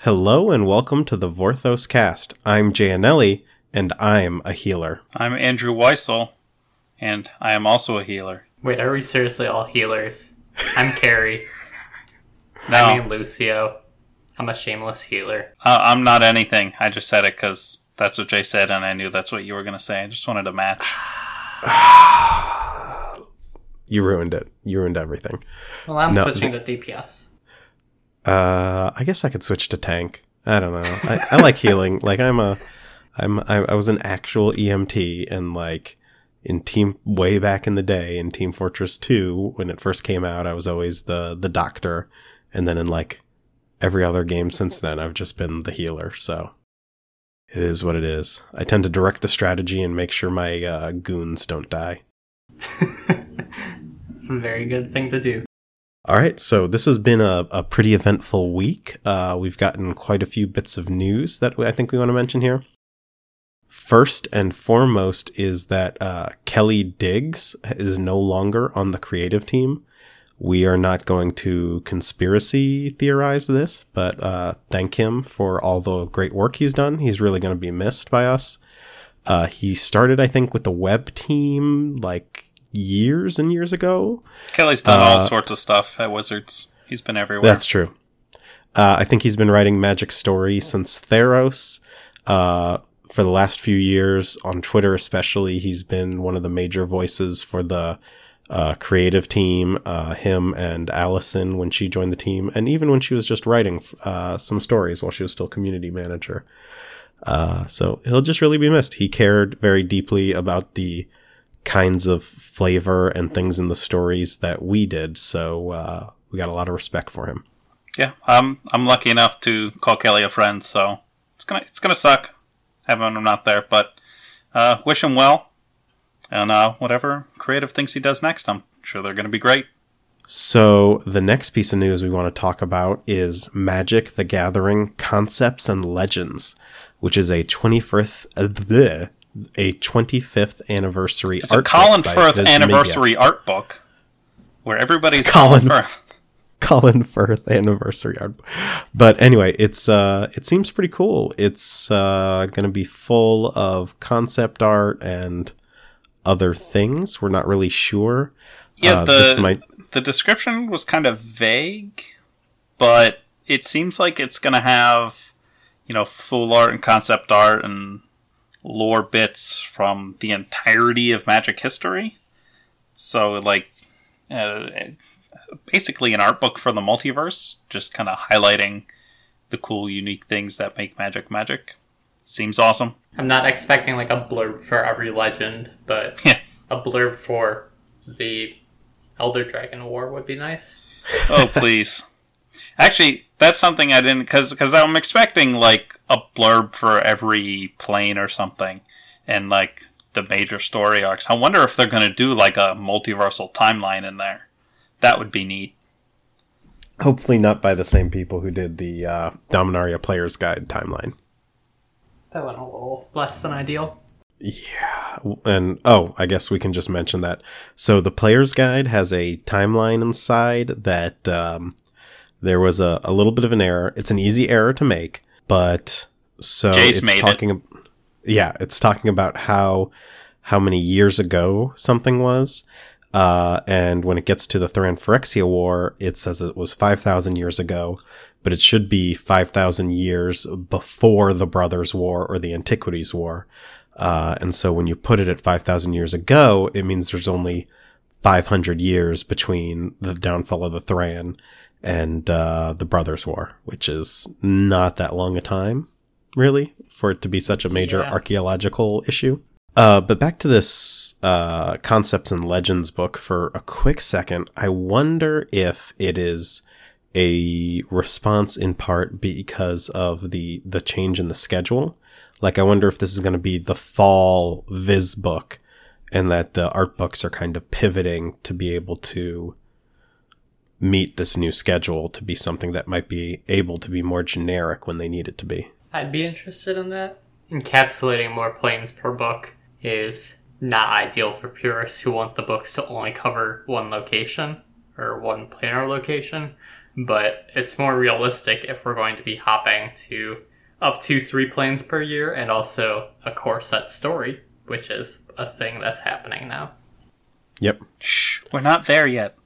Hello and welcome to the Vorthos cast. I'm Gianelli, and I'm a healer. I'm Andrew Weissel, and I am also a healer. Wait, are we seriously all healers? I'm Carrie. No, I mean Lucio. I'm a shameless healer. uh, I'm not anything. I just said it because that's what Jay said, and I knew that's what you were going to say. I just wanted to match. You ruined it. You ruined everything. Well, I'm No, switching to DPS. Uh, I guess I could switch to tank. I don't know. I, I like healing. Like I'm a, I'm I, I was an actual EMT and like in team way back in the day in Team Fortress 2 when it first came out, I was always the the doctor, and then in like every other game since then, I've just been the healer. So it is what it is. I tend to direct the strategy and make sure my uh, goons don't die. It's a very good thing to do. All right, so this has been a, a pretty eventful week. Uh, we've gotten quite a few bits of news that I think we want to mention here. First and foremost is that uh, Kelly Digges is no longer on the creative team. We are not going to conspiracy theorize this, but uh, thank him for all the great work he's done. He's really going to be missed by us. Uh, he started, I think, with the web team like years and years ago. Kelly's done all Uh, sorts of stuff at Wizards. He's been everywhere. That's true. Uh, I think he's been writing Magic Story since Theros. Uh, for the last few years, on Twitter especially, he's been one of the major voices for the uh, creative team. Uh, him and Allison when she joined the team, and even when she was just writing uh, some stories while she was still community manager. Uh, so he'll just really be missed. He cared very deeply about the kinds of flavor and things in the stories that we did. So uh, we got a lot of respect for him. yeah, I'm I'm lucky enough to call Kelly a friend, so it's gonna it's gonna suck having him not there, but uh, wish him well, and uh, whatever creative things he does next, I'm sure they're gonna be great. So the next piece of news we want to talk about is Magic: The Gathering Concepts and Legends, which is a 25th uh, bleh, a 25th anniversary It's a art book Colin Firth anniversary art book where everybody's It's Colin Firth. Colin Firth anniversary art. Book. But anyway, it's uh it seems pretty cool. It's uh going to be full of concept art and other things. We're not really sure. Yeah, Uh, the this might the description was kind of vague, but it seems like it's going to have, you know, full art and concept art and lore bits from the entirety of Magic history. So, like, uh, basically an art book for the multiverse, just kind of highlighting the cool, unique things that make Magic Magic. Seems awesome. I'm not expecting like a blurb for every legend, but Yeah. a blurb for the Elder Dragon War would be nice. Oh, please. Actually, that's something I didn't because because I'm expecting like a blurb for every plane or something, and like the major story arcs. I wonder if they're going to do like a multiversal timeline in there. That would be neat. hopefully not by the same people who did the uh Dominaria Player's Guide timeline. That went a little less than ideal. Yeah, and oh, I guess we can just mention that. So the player's guide has a timeline inside that um, there was a, a little bit of an error. It's an easy error to make, but so it's made it. talking. Yeah, it's talking about how how many years ago something was. Uh, and when it gets to the Thran Phyrexia War, it says it was 5,000 years ago, but it should be 5,000 years before the Brothers' War or the Antiquities War. Uh, and so when you put it at 5,000 years ago, it means there's only 500 years between the downfall of the Thran and uh, the Brothers' War, which is not that long a time, really, for it to be such a major Yeah. archaeological issue. Uh, but back to this uh, concepts and legends book for a quick second. I wonder if it is a response in part because of the the change in the schedule. Like, I wonder if this is going to be the fall Viz book, and that the art books are kind of pivoting to be able to meet this new schedule to be something that might be able to be more generic when they need it to be. I'd be interested in that. Encapsulating more planes per book is not ideal for purists who want the books to only cover one location or one planar location. but it's more realistic if we're going to be hopping to up to three planes per year and also a core set story, which is a thing that's happening now. Yep. Shh, we're not there yet.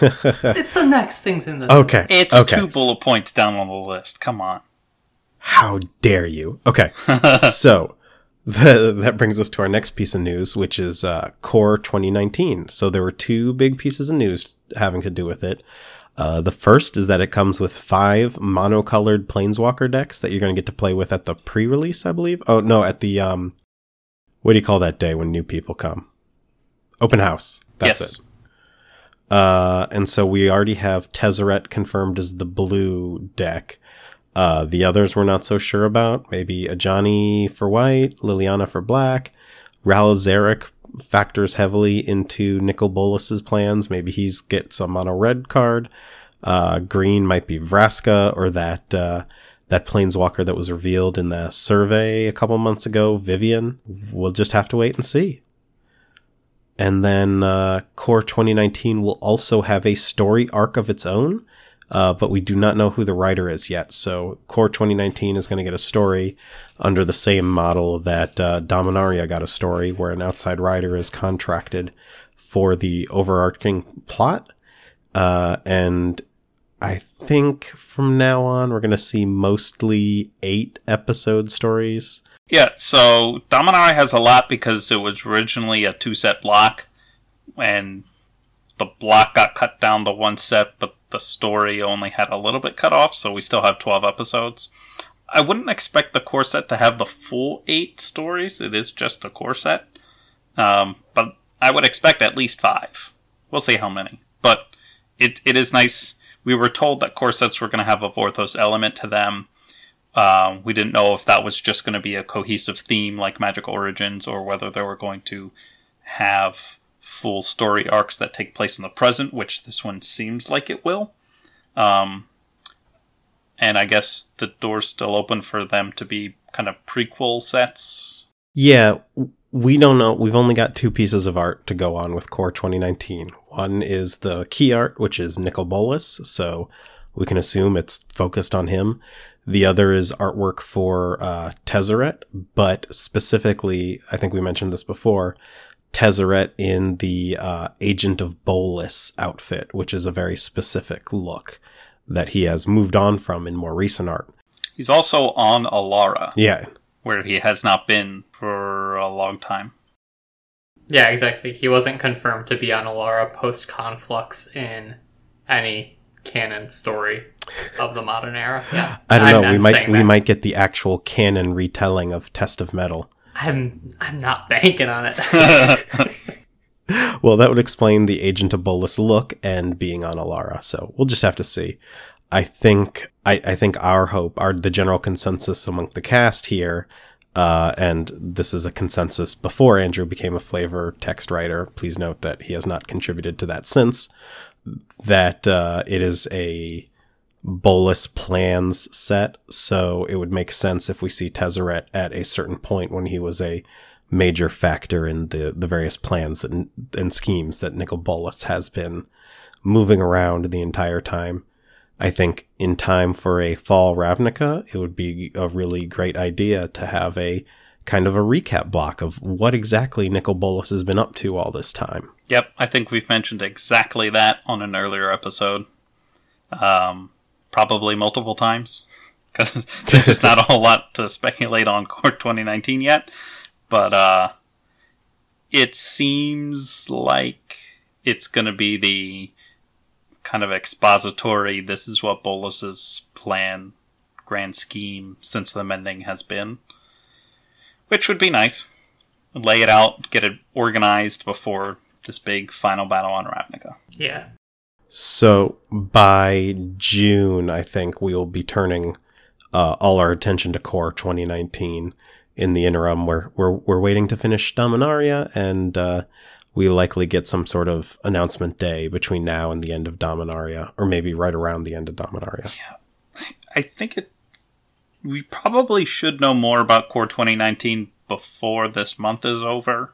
it's the next things in the Okay. It's okay. two bullet points down on the list. Come on. How dare you? Okay. so th- that brings us to our next piece of news, which is uh, Core 2019. So there were two big pieces of news having to do with it. Uh, the first is that it comes with five monocolored Planeswalker decks that you're going to get to play with at the pre-release, I believe. Oh no, at the um, what do you call that day when new people come? Open house. That's Yes. it. Uh, and so we already have Tezzeret confirmed as the blue deck. Uh, the others we're not so sure about. Maybe Ajani for white, Liliana for black. Ral factors heavily into Nicol Bolas's plans. Maybe he's get some mono red card. Uh, green might be Vraska or that uh, that planeswalker that was revealed in the survey a couple months ago, Vivien. We'll just have to wait and see. And then uh, Core 2019 will also have a story arc of its own, uh, but we do not know who the writer is yet. So Core 2019 is going to get a story under the same model that uh, Dominaria got a story, where an outside writer is contracted for the overarching plot. Uh, and I think from now on, we're going to see mostly eight episode stories. Yeah, so Dominaria has a lot because it was originally a two set block, and the block got cut down to one set, but the story only had a little bit cut off, so we still have 12 episodes. I wouldn't expect the core set to have the full eight stories, it is just a core set, um, but I would expect at least five. We'll see how many. But it, it is nice. We were told that core sets were going to have a Vorthos element to them. Um, we didn't know if that was just going to be a cohesive theme like Magic Origins or whether they were going to have full story arcs that take place in the present, which this one seems like it will. Um, and I guess the door's still open for them to be kind of prequel sets. Yeah, we don't know. We've only got two pieces of art to go on with Core 2019. One is the key art, which is Nicol Bolas, so we can assume it's focused on him. The other is artwork for uh, Tezzeret, but specifically, I think we mentioned this before, Tezzeret in the uh, Agent of Bolas outfit, which is a very specific look that he has moved on from in more recent art. He's also on Alara, Yeah, where he has not been for a long time. Yeah, exactly. He wasn't confirmed to be on Alara post conflux in any canon story of the modern era. Yeah, I don't I'm- know. we might we that. might get the actual canon retelling of Test of Metal. I'm I'm not banking on it. Well, that would explain the Agent of Bolas look and being on Alara. So we'll just have to see. I think I, I think our hope, our the general consensus among the cast here, uh, and this is a consensus before Andrew became a flavor text writer. Please note that he has not contributed to that since. That uh, it is a Bolas plans set, so it would make sense if we see Tezzeret at a certain point when he was a major factor in the, the various plans and, and schemes that Nicol Bolas has been moving around the entire time. I think in time for a fall Ravnica, it would be a really great idea to have a kind of a recap block of what exactly Nicol Bolas has been up to all this time. Yep, I think we've mentioned exactly that on an earlier episode. Um, probably multiple times. Because there's not a whole lot to speculate on Core 2019 yet. But uh, it seems like it's going to be the kind of expository, this is what Bolas's plan, grand scheme since the mending has been. Which would be nice. Lay it out, get it organized before this big final battle on Ravnica. yeah, So by June, I think we will be turning uh, all our attention to Core 2019. In the interim, we're we're we're waiting to finish Dominaria, and uh, we likely get some sort of announcement day between now and the end of Dominaria, or maybe right around the end of Dominaria. Yeah, I think it. We probably should know more about Core 2019 before this month is over.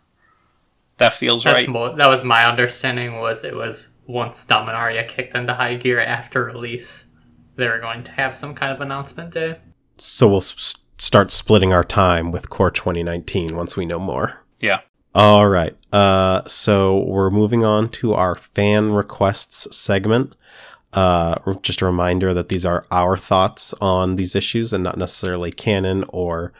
That feels that's right. mo- that was my understanding. Was it was once Dominaria kicked into high gear after release, they were going to have some kind of announcement day. So we'll s- start splitting our time with Core 2019 once we know more. Yeah. All right. Uh, so we're moving on to our fan requests segment. Uh, just a reminder that these are our thoughts on these issues and not necessarily canon or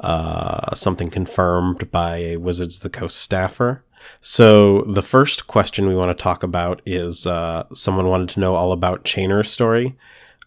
uh, something confirmed by a Wizards of the Coast staffer. So the first question we want to talk about is uh, someone wanted to know all about Chainer's story.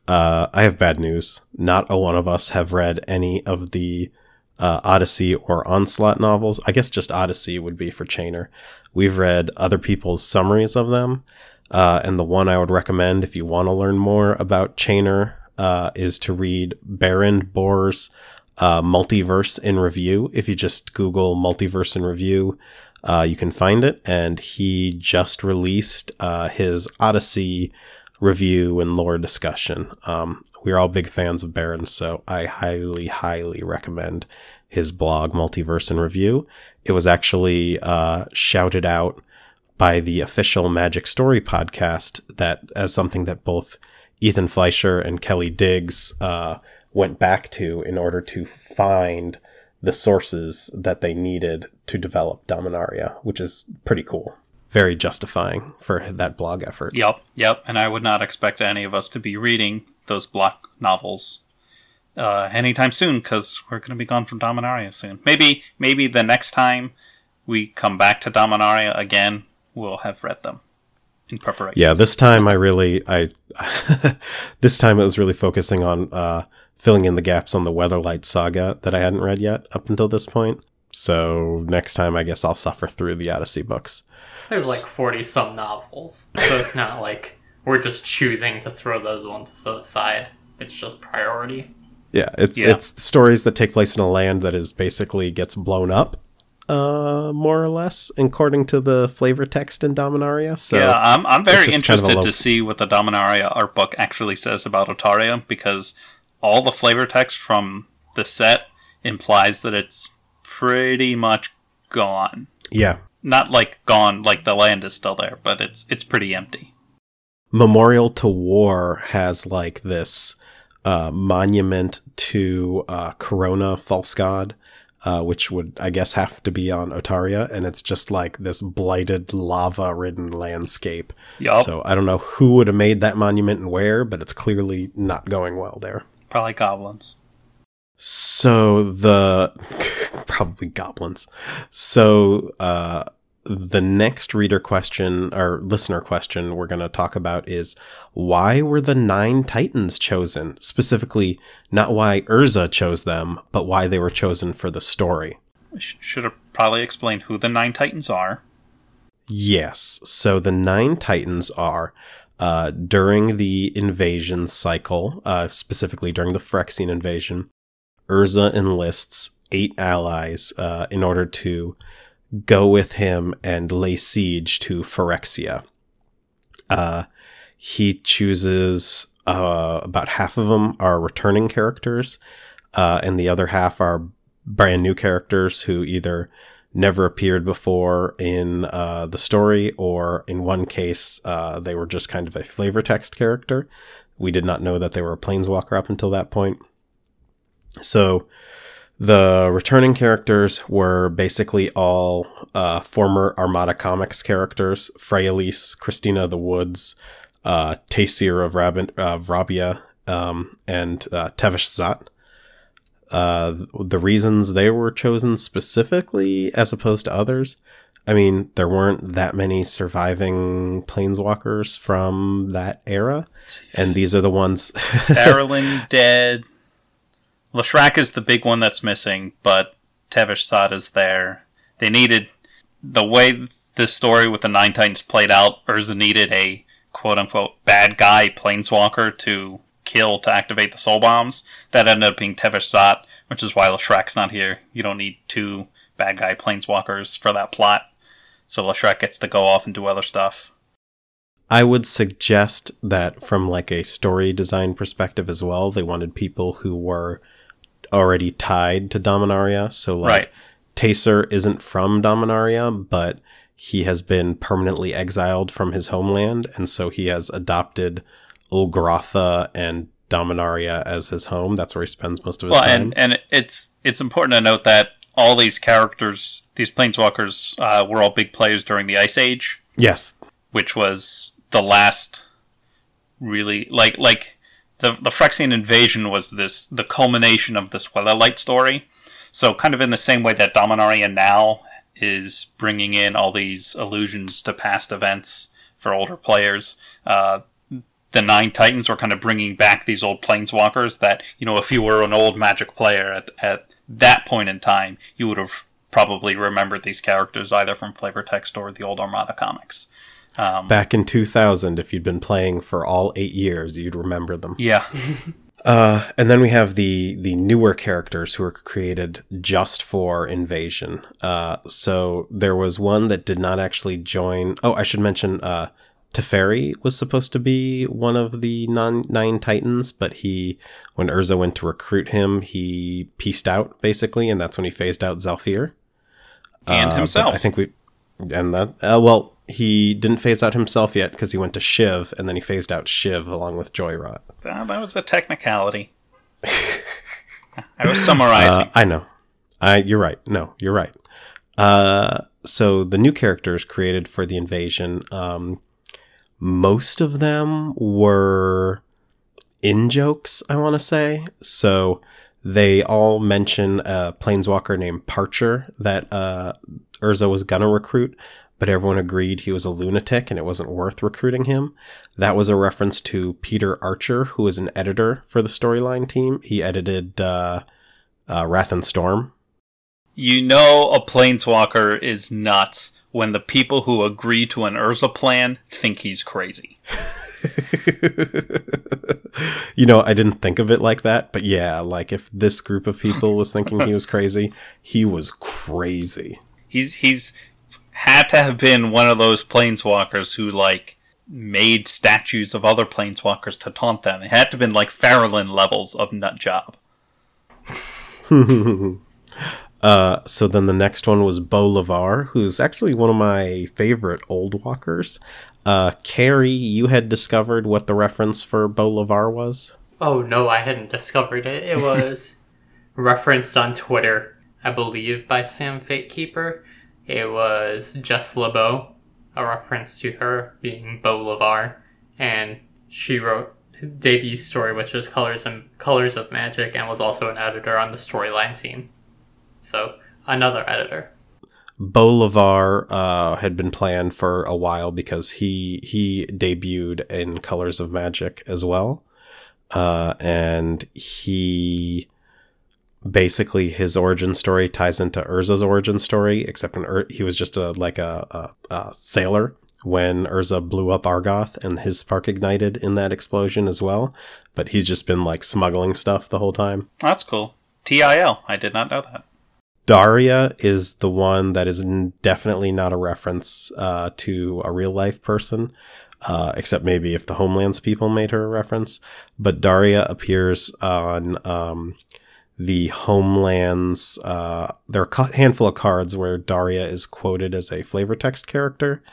Uh, I have bad news. Not a one of us have read any of the uh, Odyssey or Onslaught novels. I guess just Odyssey would be for Chainer. We've read other people's summaries of them. Uh, and the one I would recommend if you want to learn more about Chainer uh, is to read Baron Bohr's uh, Multiverse in Review. If you just Google Multiverse in Review, uh, you can find it. And he just released uh, his Odyssey review and lore discussion. Um, we're all big fans of Baron, so I highly, highly recommend his blog, Multiverse in Review. It was actually uh, shouted out by the official Magic Story podcast that as something that both Ethan Fleischer and Kelly Digges uh, went back to in order to find the sources that they needed to develop Dominaria, which is pretty cool. Very justifying for that blog effort. Yep, yep. And I would not expect any of us to be reading those block novels uh, anytime soon because we're going to be gone from Dominaria soon. Maybe, maybe the next time we come back to Dominaria again, we'll have read them in preparation. Yeah, this time I really I this time it was really focusing on uh, filling in the gaps on the Weatherlight saga that I hadn't read yet up until this point. So next time I guess I'll suffer through the Odyssey books. There's like 40 some novels, so it's not like we're just choosing to throw those ones to the side. It's just priority. Yeah, it's Yeah. it's stories that take place in a land that is basically gets blown up, uh, more or less, according to the flavor text in Dominaria. So yeah, I'm, I'm very just kind of interested to see what the Dominaria art book actually says about Otaria because all the flavor text from the set implies that it's pretty much gone. yeah, Not like gone, like the land is still there, but it's it's pretty empty. Memorial to War has like this uh, monument to uh, Karona, false god, uh, which would, I guess, have to be on Otaria, and it's just like this blighted, lava-ridden landscape. Yup, So I don't know who would have made that monument and where, but it's clearly not going well there. probably goblins. So the probably goblins. So uh the next reader question or listener question we're going to talk about is why were the nine titans chosen? Specifically, not why Urza chose them, but why they were chosen for the story. Should have probably explained who the nine titans are. Yes. So the nine titans are uh, during the invasion cycle, uh, specifically during the Phyrexian invasion, Urza enlists eight allies uh, in order to go with him and lay siege to Phyrexia. Uh, he chooses uh, about half of them are returning characters, uh, and the other half are brand new characters who either never appeared before in uh, the story, or in one case, uh, they were just kind of a flavor text character. We did not know that they were a planeswalker up until that point. So the returning characters were basically all uh, former Armada Comics characters: Freyalise, Christina of the Woods, uh, Taysir of, Rab- of Rabia, um, and uh, Tevesh Szat. Uh, the reasons they were chosen specifically as opposed to others, I mean, there weren't that many surviving planeswalkers from that era, and these are the ones. Darylin dead. Leshrac is the big one that's missing, but Tevesh Szat is there. They needed the way this story with the Nine Titans played out. Urza needed a quote unquote bad guy planeswalker to kill to activate the soul bombs. That ended up being Tevesh Szat, which is why Leshrac's not here. You don't need two bad guy planeswalkers for that plot. So Lashrak gets to go off and do other stuff. I would suggest that from like a story design perspective as well, they wanted people who were already tied to Dominaria. So like Right. Taysir isn't from Dominaria, but he has been permanently exiled from his homeland, and so he has adopted Ulgrotha and Dominaria as his home. That's where he spends most of his Well, time. and and it's it's important to note that all these characters, these planeswalkers, uh, were all big players during the Ice Age, yes, which was the last really like like the the Phyrexian invasion was this the culmination of this Weatherlight story. So kind of in the same way that Dominaria now is bringing in all these allusions to past events for older players. Uh, the Nine Titans were kind of bringing back these old planeswalkers that, you know, if you were an old Magic player at, at that point in time, you would have probably remembered these characters either from flavor text or the old Armada comics. Um, back in 2000, if you'd been playing for all eight years, you'd remember them. yeah. Uh, and then we have the the newer characters who were created just for invasion. Uh, so there was one that did not actually join. Oh, I should mention. Uh, Teferi was supposed to be one of the non- nine titans, but he, when Urza went to recruit him, he pieced out basically, and that's when he phased out Zhalfir. And Uh, himself. I think we, and that uh, well, he didn't phase out himself yet because he went to Shiv, and then he phased out Shiv along with Joyrot. that, that was a technicality. I was summarizing. Uh, I know. I you're right. No, you're right. Uh, so the new characters created for the invasion, um, most of them were in jokes. I want to say so. They all mention a planeswalker named Parcher that uh, Urza was gonna recruit, but everyone agreed he was a lunatic and it wasn't worth recruiting him. That was a reference to Peter Archer, who was an editor for the storyline team. He edited uh, uh, Rath and Storm. You know a planeswalker is nuts when the people who agree to an Urza plan think he's crazy. you know, I didn't think of it like that, but yeah, like if this group of people was thinking he was crazy, he was crazy. He's he's had to have been one of those planeswalkers who like made statues of other planeswalkers to taunt them. It had to have been like Farrellin levels of nut job. Uh, so then the next one was Bo Levar, who's actually one of my favorite old walkers. Uh, Carrie, you had discovered what the reference for Bo Levar was? Oh no, I hadn't discovered it. It was referenced on Twitter, I believe, by Sam Fatekeeper. It was Jess Lebow, a reference to her being Beau Lavar, and she wrote debut story, which was Colors and Colors of Magic, and was also an editor on the storyline team. So another editor. Bo Levar uh, had been planned for a while because he he debuted in Colors of Magic as well, uh, and he basically his origin story ties into Urza's origin story, except when Ur- he was just a like a, a, a sailor when Urza blew up Argoth, and his spark ignited in that explosion as well. But he's just been like smuggling stuff the whole time. That's cool. TIL. I did not know that. Daria is the one that is definitely not a reference uh, to a real life person, uh, except maybe if the Homelands people made her a reference. But Daria appears on um, the Homelands. Uh, there are a handful of cards where Daria is quoted as a flavor text character.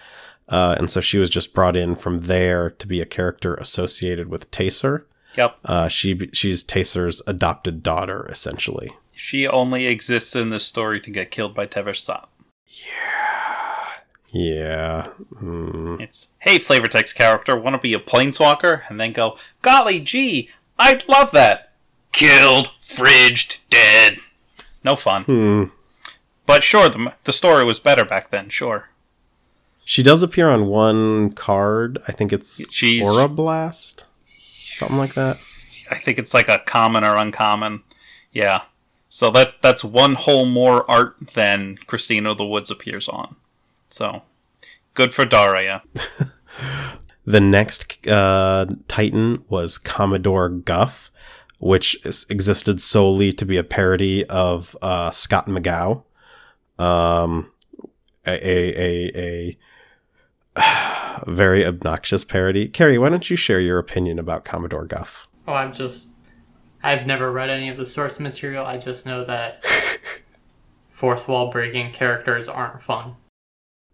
Uh, and so she was just brought in from there to be a character associated with Taysir. Yep. Uh, she she's Taysir's adopted daughter, essentially. She only exists in this story to get killed by Tevesh Szat. Yeah. Hmm. It's, hey, flavor text character, want to be a planeswalker? And then go, golly gee, I'd love that. Killed, fridged, dead. No fun. Hmm. But sure, the, the story was better back then, sure. She does appear on one card. I think it's She's, Aura Blast, something like that. I think it's like a common or uncommon. Yeah. So that that's one whole more art than Christina of the Woods appears on. So, good for Daria. The next uh, Titan was Commodore Guff, which is, existed solely to be a parody of uh, Scott McGough. Um, a a a, a very obnoxious parody. Carrie, why don't you share your opinion about Commodore Guff? Oh, I'm just. I've never read any of the source material. I just know that fourth wall breaking characters aren't fun.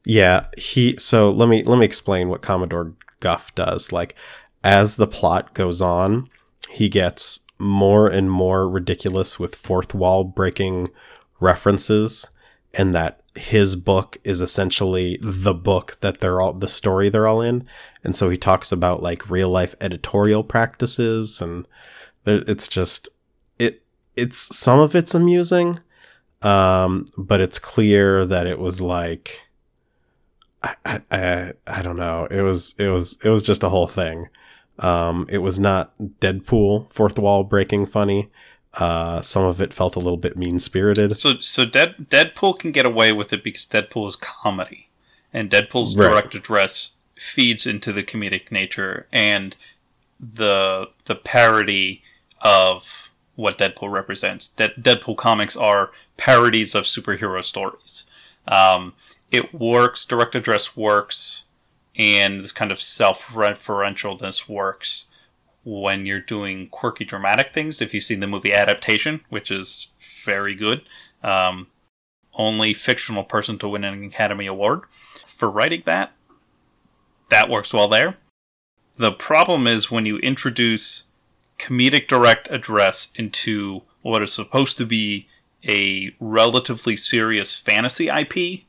Yeah, he so let me let me explain what Commodore Guff does. Like as the plot goes on, he gets more and more ridiculous with fourth wall breaking references and that his book is essentially the book that they're all the story they're all in. And so he talks about like real life editorial practices and it's just it it's some of it's amusing um but it's clear that it was like I, I, I don't know. It was, it was, it was just a whole thing. Um, it was not Deadpool fourth wall breaking funny. Uh, some of it felt a little bit mean spirited. So, so Dead, Deadpool can get away with it because Deadpool is comedy, and Deadpool's right. direct address feeds into the comedic nature and the the parody of what Deadpool represents. De- Deadpool comics are parodies of superhero stories. Um, it works. Direct address works, and this kind of self-referentialness works when you're doing quirky, dramatic things. If you've seen the movie Adaptation, which is very good, um, only fictional person to win an Academy Award for writing that. That works well there. The problem is when you introduce comedic direct address into what is supposed to be a relatively serious fantasy IP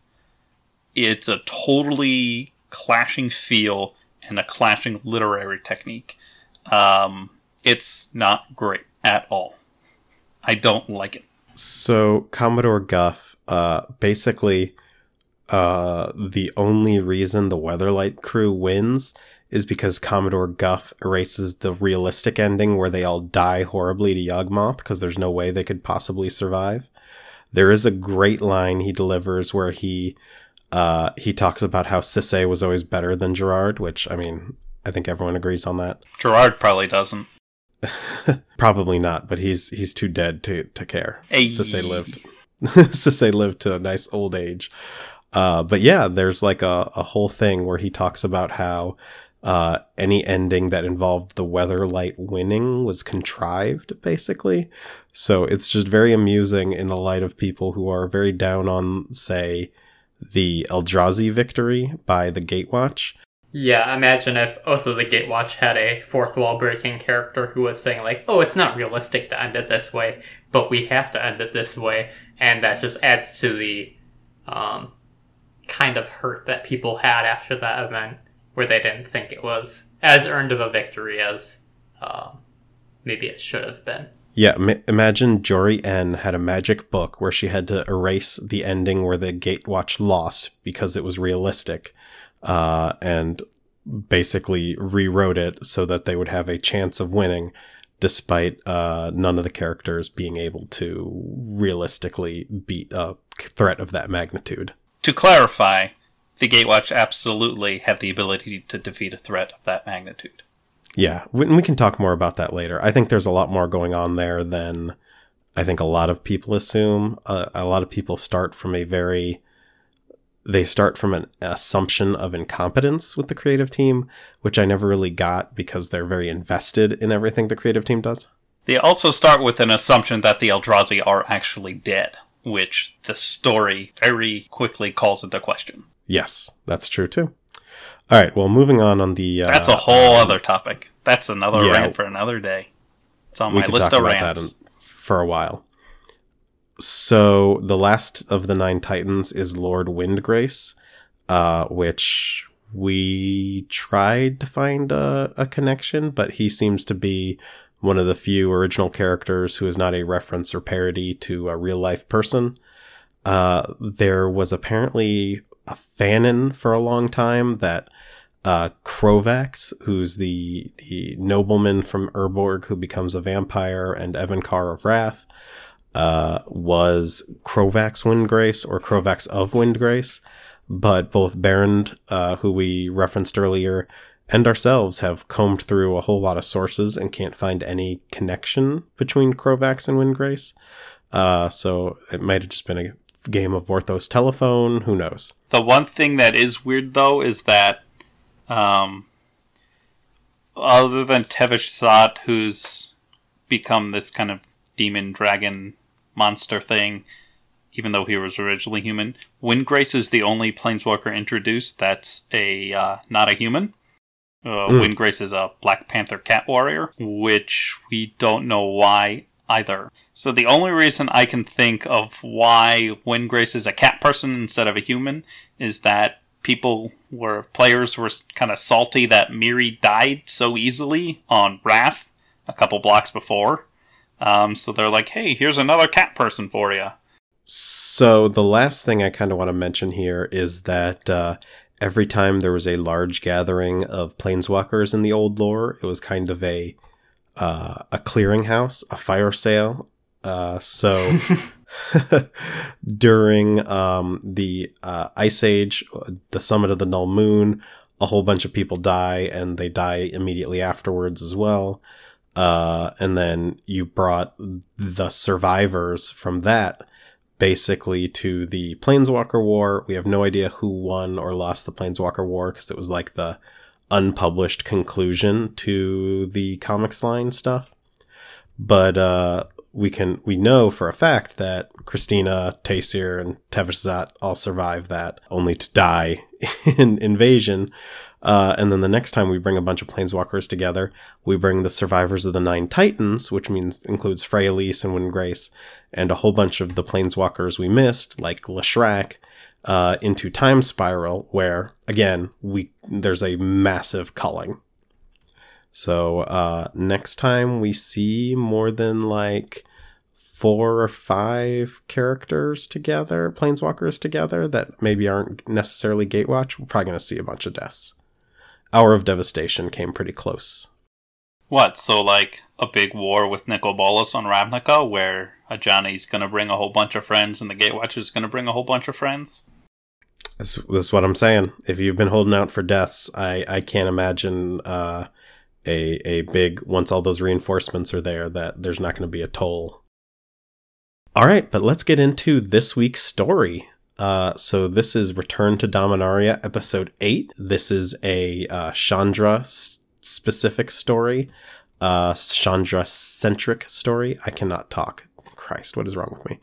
it's a totally clashing feel and a clashing literary technique. Um, it's not great at all. I don't like it. So Commodore Guff, uh, basically, uh, the only reason the Weatherlight crew wins is because Commodore Guff erases the realistic ending where they all die horribly to Yawgmoth because there's no way they could possibly survive. There is a great line he delivers where he uh, he talks about how Sisay was always better than Gerard, which I mean, I think everyone agrees on that. Gerard probably doesn't. probably not, but he's he's too dead to to care. Hey. Sisay lived. Sisay lived to a nice old age. Uh, but yeah, there's like a, a whole thing where he talks about how uh, any ending that involved the Weatherlight winning was contrived, basically. So it's just very amusing in the light of people who are very down on, say, the Eldrazi victory by the Gatewatch. Yeah, imagine if also the Gatewatch had a fourth wall breaking character who was saying like, "Oh, it's not realistic to end it this way, but we have to end it this way," and that just adds to the um, kind of hurt that people had after that event, where they didn't think it was as earned of a victory as um, maybe it should have been. Yeah, imagine Jori En had a magic book where she had to erase the ending where the Gatewatch lost because it was realistic, uh, and basically rewrote it so that they would have a chance of winning, despite uh, none of the characters being able to realistically beat a threat of that magnitude. To clarify, the Gatewatch absolutely had the ability to defeat a threat of that magnitude. Yeah, we, we can talk more about that later. I think there's a lot more going on there than I think a lot of people assume. Uh, a lot of people start from a very they start from an assumption of incompetence with the creative team, which I never really got because they're very invested in everything the creative team does. They also start with an assumption that the Eldrazi are actually dead, which the story very quickly calls into question. Yes, that's true too. All right. Well, moving on on the. Uh, That's a whole other topic. That's another yeah, rant for another day. It's on my list of rants for a while. So the last of the nine titans is Lord Windgrace, uh, which we tried to find a, a connection, but he seems to be one of the few original characters who is not a reference or parody to a real life person. Uh, there was apparently a fanon for a long time that uh, Crovax, who's the the nobleman from Urborg who becomes a vampire, and Evan Evincar of Rath, uh, was Crovax Windgrace or Crovax of Windgrace. But both Berend, uh, who we referenced earlier, and ourselves have combed through a whole lot of sources and can't find any connection between Crovax and Windgrace. Uh, so it might have just been a game of Vorthos telephone. Who knows? The one thing that is weird, though, is that um, other than Tevesh Szat, who's become this kind of demon dragon monster thing, even though he was originally human. Windgrace is the only planeswalker introduced that's a uh, not a human. Uh, Mm. Windgrace is a Black Panther cat warrior, which we don't know why either. So the only reason I can think of why Windgrace is a cat person instead of a human is that people were players were kind of salty that Miri died so easily on Rath a couple blocks before. Um, so they're like, "Hey, here's another cat person for you." So the last thing I kind of want to mention here is that uh, every time there was a large gathering of planeswalkers in the old lore, it was kind of a uh, a clearinghouse, a fire sale. Uh, so during um, the uh, Ice Age, the summit of the Null Moon, a whole bunch of people die, and they die immediately afterwards as well. Uh, and then you brought the survivors from that basically to the Planeswalker War. We have no idea who won or lost the Planeswalker War because it was like the unpublished conclusion to the comics line stuff. But uh, we can we know for a fact that Christina, Taysir, and Tevesh Szat all survive that, only to die in invasion. Uh, and then the next time we bring a bunch of planeswalkers together, we bring the survivors of the Nine Titans, which means includes Freyalise and Windgrace, and a whole bunch of the planeswalkers we missed, like Leshrac, uh, into Time Spiral, where again we there's a massive culling. So uh, next time we see more than like four or five characters together, planeswalkers together that maybe aren't necessarily Gatewatch, we're probably going to see a bunch of deaths. Hour of Devastation came pretty close. What? So like a big war with Nicol Bolas on Ravnica, where Ajani's gonna bring a whole bunch of friends and the Gatewatcher's gonna bring a whole bunch of friends. This is what I'm saying. If you've been holding out for deaths, I, I can't imagine uh, a a big once all those reinforcements are there that there's not going to be a toll. All right, but let's get into this week's story. Uh, so this is Return to Dominaria, episode eight. This is a uh, Chandra specific story, uh, Chandra centric story. I cannot talk. Christ, what is wrong with me?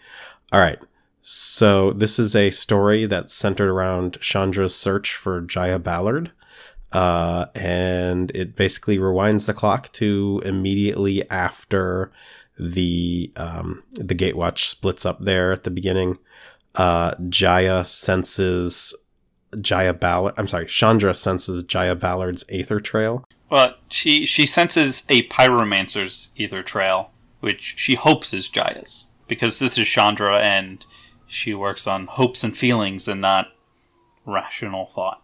All right. So this is a story that's centered around Chandra's search for Jaya Ballard. Uh, and it basically rewinds the clock to immediately after the um, the Gatewatch splits up there at the beginning. Uh, Jaya senses Jaya Ballard. I'm sorry, Chandra senses Jaya Ballard's Aether Trail. Well, she she senses a pyromancer's ether trail, which she hopes is Jaya's, because this is Chandra and she works on hopes and feelings and not rational thought.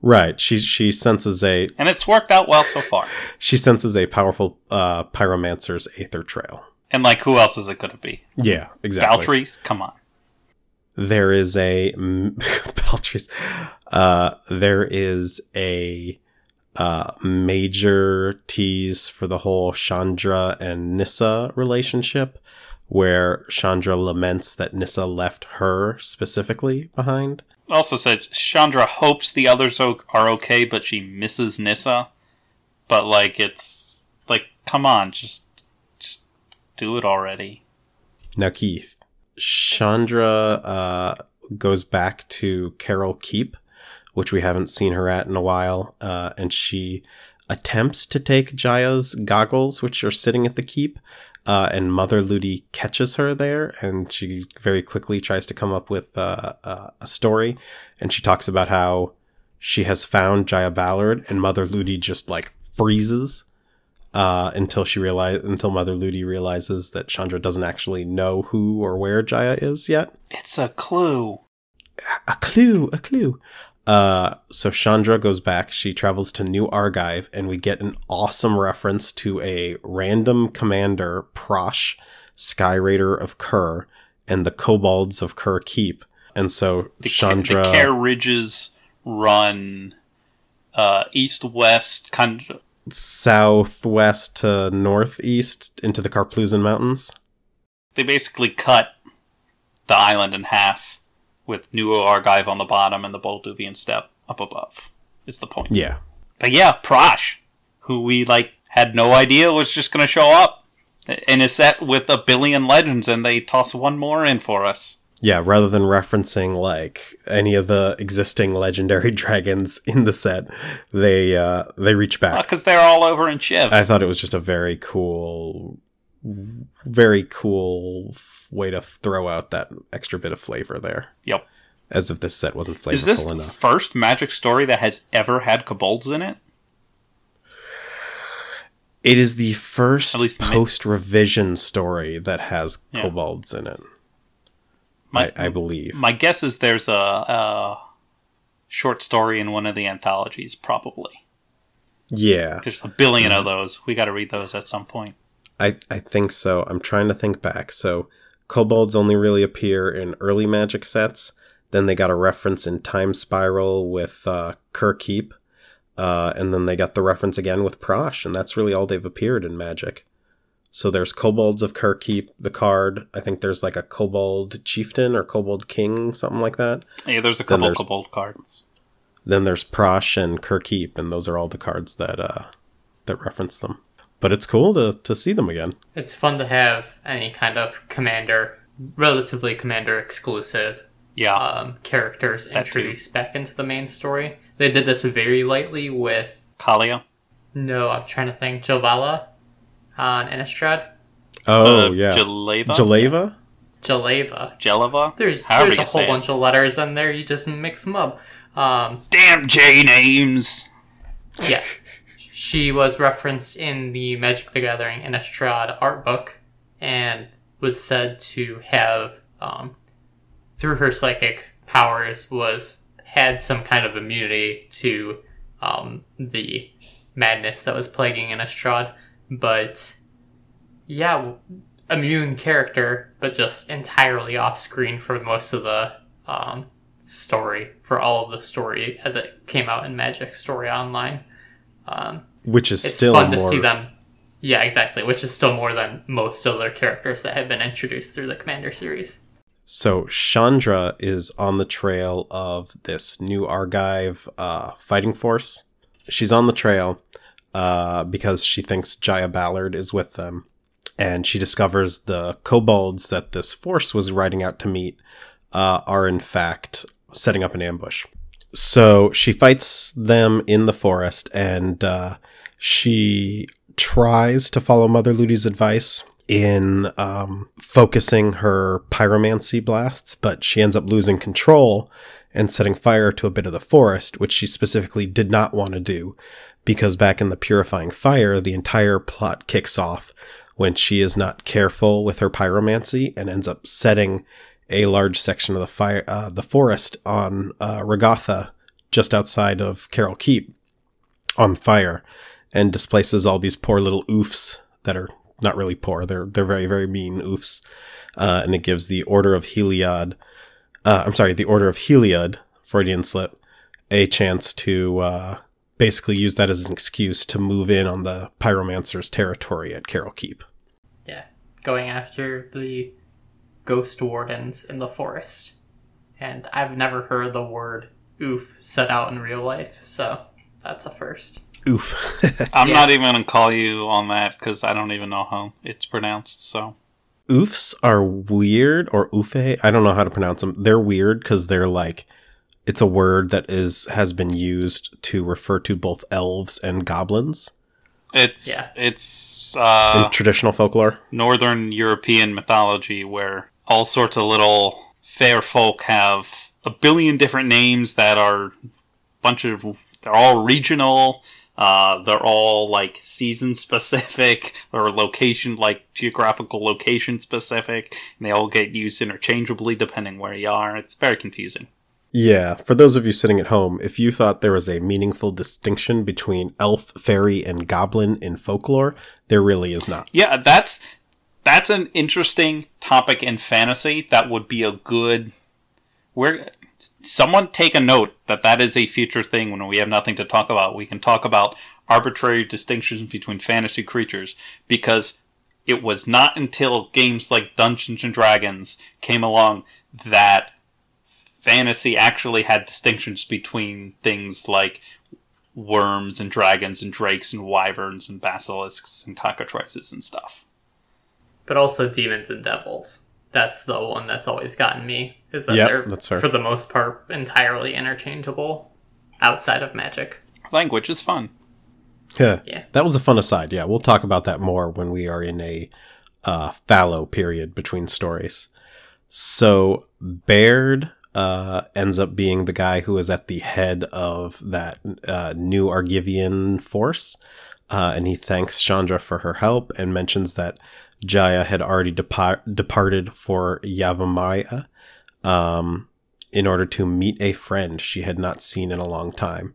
Right. She she senses a And it's worked out well so far. she senses a powerful uh, pyromancer's Aether Trail. And like, who else is it going to be? Yeah, exactly. Valtry's? Come on. there is a Beltries. Uh, there is a uh, major tease for the whole Chandra and Nissa relationship, where Chandra laments that Nissa left her specifically behind. Also said Chandra hopes the others are okay, but she misses Nissa. But like, it's like, come on, just just do it already. Now, Keith, Chandra uh, goes back to Keral Keep, which we haven't seen her at in a while, uh, and she attempts to take Jaya's goggles, which are sitting at the keep. Uh, and Mother Luti catches her there, and she very quickly tries to come up with uh, uh, a story. And she talks about how she has found Jaya Ballard, and Mother Luti just like freezes uh, until she realize until Mother Luti realizes that Chandra doesn't actually know who or where Jaya is yet. It's a clue. A clue, a clue. Uh, so Chandra goes back. She travels to New Argive, and we get an awesome reference to a random commander, Prossh, Sky Raider of Kher, and the Kobolds of Kher Keep. And so The, Chandra, the Kher Ridges run uh, east west, kind of. southwest to northeast into the Karplusan Mountains. They basically cut the island in half with New Argive on the bottom and the Balduvian step up above. Is the point. Yeah, But yeah, Prossh, who we like had no idea was just going to show up in a set with a billion legends, and they toss one more in for us. Yeah, rather than referencing like any of the existing legendary dragons in the set, they uh they reach back. Because they're all over in Shiv. I thought it was just a very cool very cool way to throw out that extra bit of flavor there. Yep. As if this set wasn't flavorful Is this the enough. first Magic story that has ever had kobolds in it? It is the first At least post revision story that has Yeah. kobolds in it. My, I, I believe. my guess is there's a, a short story in one of the anthologies, probably. yeah, There's a billion of those. We got to read those at some point. I, I think so. I'm trying to think back. So, kobolds only really appear in early magic sets. Then they got a reference in Time Spiral with uh. Uh, and then they got the reference again with Prossh, and that's really all they've appeared in Magic. So there's Kobolds of Kher Keep, the card. I think there's like a Kobold Chieftain or Kobold King, something like that. Yeah, there's a couple there's- kobold cards. Then there's Prossh and Kher Keep, and those are all the cards that uh, that reference them. But it's cool to, to see them again. It's fun to have any kind of commander, relatively commander exclusive Yeah. um, characters That too. introduced back into the main story. They did this very lightly with Kaalia. no, I'm trying to think, Jovala on Innistrad, Oh Uh, yeah, Jaleva. Jaleva. Jaleva. Jeleva. There's However there's a say whole it. bunch of letters in there. You just mix them up. Um, Damn J names. yeah, she was referenced in the Magic the Gathering Innistrad art book, and was said to have, um, through her psychic powers, was had some kind of immunity to um, the madness that was plaguing Innistrad. But yeah, immune character, but just entirely off screen for most of the um, story, for all of the story as it came out in Magic Story Online. Um, which is it's still fun to more see them. Yeah, exactly. Which is still more than most other characters that have been introduced through the Commander series. So Chandra is on the trail of this new Argive uh, fighting force. She's on the trail uh, because she thinks Jaya Ballard is with them, and she discovers the kobolds that this force was riding out to meet uh, are in fact setting up an ambush. So she fights them in the forest, and uh, she tries to follow Mother Luti's advice in um, focusing her pyromancy blasts, but she ends up losing control and setting fire to a bit of the forest, which she specifically did not want to do, because back in the purifying fire, the entire plot kicks off when she is not careful with her pyromancy and ends up setting a large section of the fire, uh, the forest on uh, Regatha, just outside of Keral Keep, on fire, and displaces all these poor little ouphes that are not really poor. They're they're very very mean ouphes, uh, and it gives the Order of Heliod, uh, I'm sorry, the Order of Heliod, Freudian slip, a chance to uh, basically use that as an excuse to move in on the pyromancer's territory at Keral Keep. Yeah, going after the ghost wardens in the forest. And I've never heard the word oof said out in real life, so that's a first. Oof. I'm Yeah. not even gonna call you on that because I don't even know how it's pronounced. So ouphes are weird or oofe i don't know how to pronounce them they're weird because they're like it's a word that is has been used to refer to both elves and goblins it's Yeah. it's uh, in traditional folklore northern European mythology where all sorts of little fair folk have a billion different names that are bunch of they're all regional uh, they're all like season specific or location like geographical location specific and they all get used interchangeably depending where you are. It's very confusing. Yeah for those of you sitting at home if you thought there was a meaningful distinction between elf fairy and goblin in folklore there really is not. Yeah, that's that's an interesting topic in fantasy. That would be a good. Where someone take a note that that is a future thing when we have nothing to talk about. We can talk about arbitrary distinctions between fantasy creatures because it was not until games like Dungeons and Dragons came along that fantasy actually had distinctions between things like worms and dragons and drakes and wyverns and basilisks and cockatrices and stuff. But also demons and devils. That's the one that's always gotten me. Is that Yep, they're that's fair. for the most part entirely interchangeable outside of magic. Language is fun. Yeah. Yeah. That was a fun aside. Yeah, we'll talk about that more when we are in a uh, fallow period between stories. So Baird uh, ends up being the guy who is at the head of that uh, new Argivian force, uh, and he thanks Chandra for her help and mentions that Jaya had already depart- departed for Yavimaya um, in order to meet a friend she had not seen in a long time.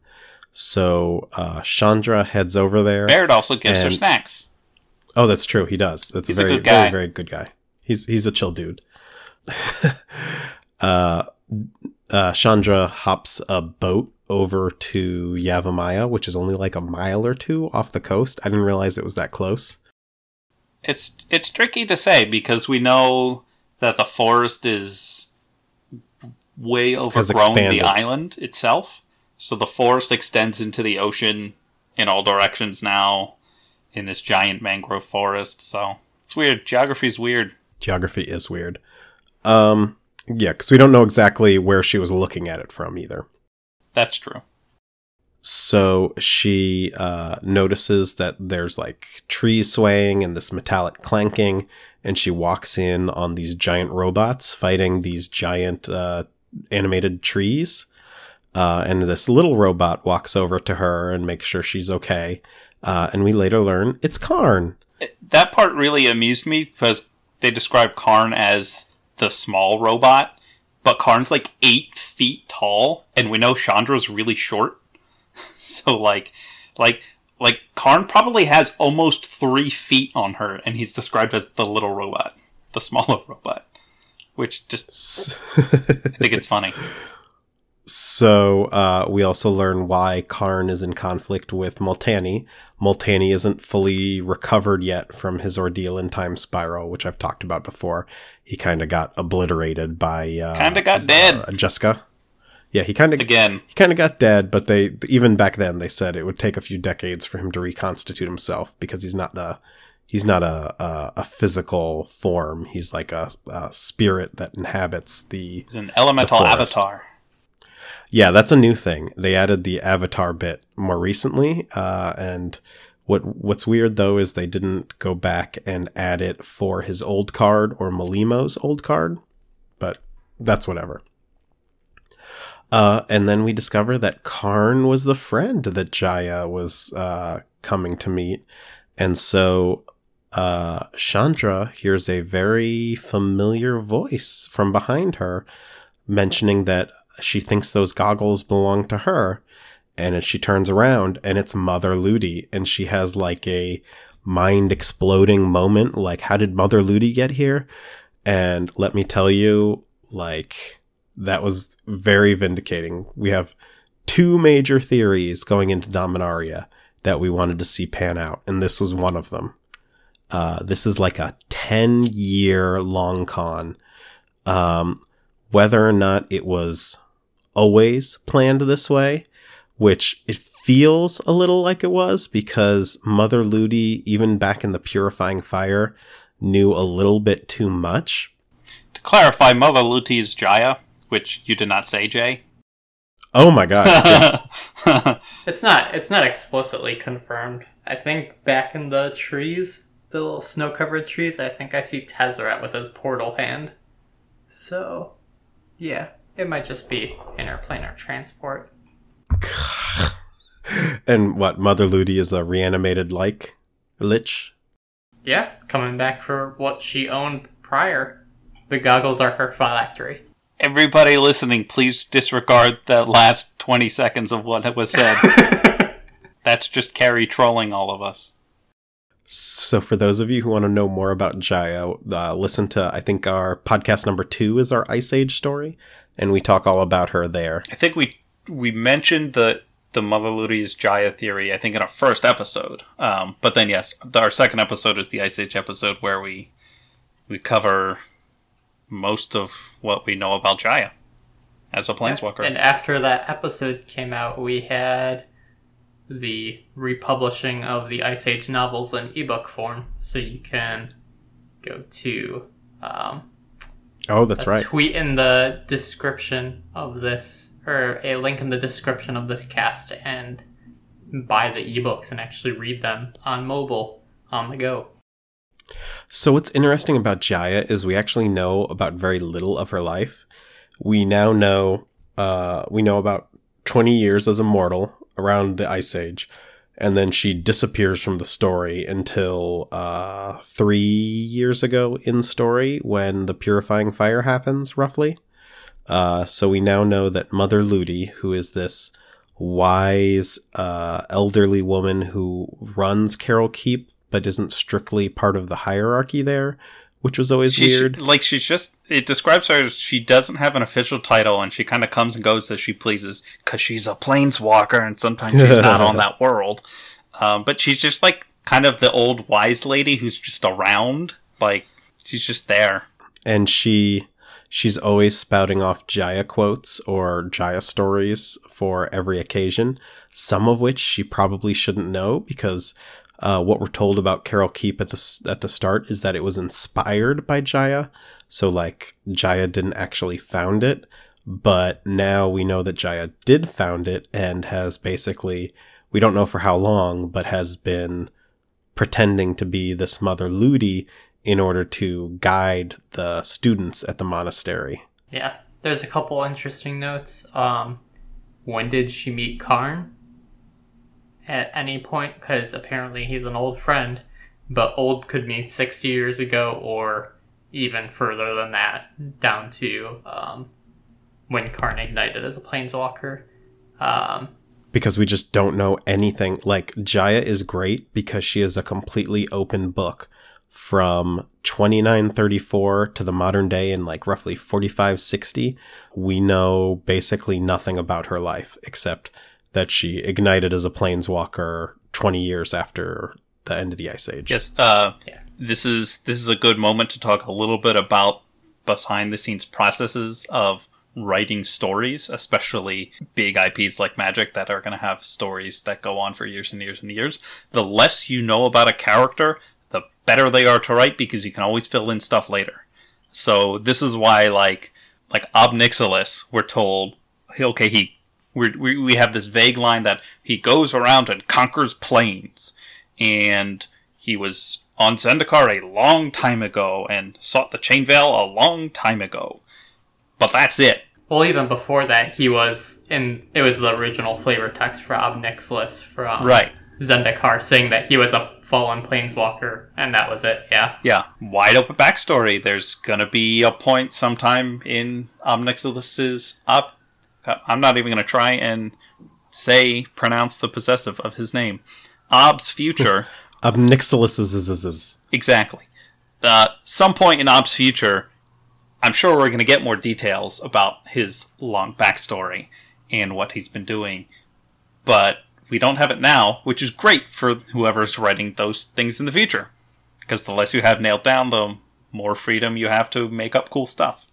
So uh, Chandra heads over there. Baird also gives her snacks. Oh, that's true. He does. That's He's a a very, good guy. very, very good guy. He's he's a chill dude. uh, uh, Chandra hops a boat over to Yavimaya, which is only like a mile or two off the coast. I didn't realize it was that close. It's it's tricky to say because we know that the forest is way overgrown the island itself. So the forest extends into the ocean in all directions now in this giant mangrove forest. So it's weird. Geography's weird. Geography is weird. Um, yeah, because we don't know exactly where she was looking at it from either. That's true. So she uh, notices that there's like trees swaying and this metallic clanking, and she walks in on these giant robots fighting these giant uh, animated trees. Uh, and this little robot walks over to her and makes sure she's okay. Uh, and we later learn it's Karn. That part really amused me because they describe Karn as the small robot, but Karn's like eight feet tall, and we know Chandra's really short. so like, like, like Karn probably has almost three feet on her, and he's described as the little robot, the smaller robot, which just I think it's funny. So uh, we also learn why Karn is in conflict with Multani. Multani isn't fully recovered yet from his ordeal in Time Spiral, which I've talked about before. He kind of got obliterated by uh, Kinda got dead. uh, Jeska. Yeah, he kind of Again, he kind of got dead, but they even back then they said it would take a few decades for him to reconstitute himself because he's not a he's not a a, a physical form. He's like a, a spirit that inhabits the he's an elemental avatar. yeah, that's a new thing. They added the avatar bit more recently, uh, and what what's weird though is they didn't go back and add it for his old card or Molimo's old card, but that's whatever. Uh, and then we discover that Karn was the friend that Jaya was uh, coming to meet, and so uh, Chandra hears a very familiar voice from behind her, mentioning that she thinks those goggles belong to her. And she turns around, and it's Mother Luti, and she has like a mind exploding moment. Like, how did Mother Luti get here? And let me tell you, like, that was very vindicating. We have two major theories going into Dominaria that we wanted to see pan out, and this was one of them. Uh, this is like a 10 year long con. Um, whether or not it was always planned this way, which it feels a little like it was because Mother Luti, even back in the Purifying Fire, knew a little bit too much. To clarify, Mother Luti is Jaya, which you did not say, Jay. Oh my god. yeah. It's not it's not explicitly confirmed. I think back in the trees, the little snow covered trees, I think I see Tezzeret with his portal hand. So yeah, it might just be interplanar transport. and what, Mother Luti is a reanimated like Lich? Yeah, coming back for what she owned prior. The goggles are her phylactery. Everybody listening, please disregard the last 20 seconds of what was said. That's just Carrie trolling all of us. So, for those of you who want to know more about Jaya, uh, listen to I think our podcast number two is our Ice Age story, and we talk all about her there. I think we we mentioned the the Mother Luti's Jaya theory, I think, in our first episode. Um, but then, yes, the, our second episode is the Ice Age episode where we we cover most of what we know about Jaya as a planeswalker. And after that episode came out, we had the republishing of the Ice Age novels in ebook form, so you can go to um, Oh, that's a right. tweet in the description of this, or a link in the description of this cast, and buy the ebooks and actually read them on mobile on the go. So what's interesting about Jaya is we actually know about very little of her life. We now know uh, we know about 20 years as a mortal around the Ice Age, and then she disappears from the story until uh, three years ago in story when the purifying fire happens, roughly. Uh, so we now know that Mother Luti, who is this wise uh, elderly woman who runs Keral Keep but isn't strictly part of the hierarchy there, which was always She's- weird. Like she's just it describes her as she doesn't have an official title and she kind of comes and goes as she pleases because she's a planeswalker and sometimes she's not on that world. Um, but she's just like kind of the old wise lady who's just around. Like she's just there. and she she's always spouting off Jaya quotes or Jaya stories for every occasion, some of which she probably shouldn't know because uh, what we're told about Keral Keep at the at the start is that it was inspired by Jaya, so like Jaya didn't actually found it, but now we know that Jaya did found it and has basically we don't know for how long, but has been pretending to be this mother Luti in order to guide the students at the monastery. Yeah, there's a couple interesting notes. Um, when did she meet Karn? At any point, because apparently he's an old friend, but old could mean 60 years ago or even further than that, down to um, when Karn ignited as a planeswalker. Um, Because we just don't know anything. Like, Jaya is great because she is a completely open book from 2934 to the modern day in like roughly 4560. We know basically nothing about her life except that she ignited as a planeswalker 20 years after the end of the Ice Age. Yes. Uh, Yeah. This is this is a good moment to talk a little bit about behind the scenes processes of writing stories, especially big IPs like Magic that are going to have stories that go on for years and years and years. The less you know about a character, the better they are to write because you can always fill in stuff later. So this is why, like, like Ob Nixilis, we're told, okay, he, we we we have this vague line that he goes around and conquers planes, and he was on Zendikar a long time ago and sought the Chain Veil a long time ago. But that's it. well, even before that, he was in. It was the original flavor text for Ob Nixilis from Right. Zendikar saying that he was a fallen planeswalker, and that was it. Yeah. Yeah. Wide open backstory. There's gonna be a point sometime in Ob Nixilis's up. I'm not even gonna try and say pronounce the possessive of his name. Ob's future. Is. Exactly. Uh, some point in Ob's future, I'm sure we're going to get more details about his long backstory and what he's been doing, but we don't have it now, which is great for whoever's writing those things in the future. Because the less you have nailed down, the more freedom you have to make up cool stuff.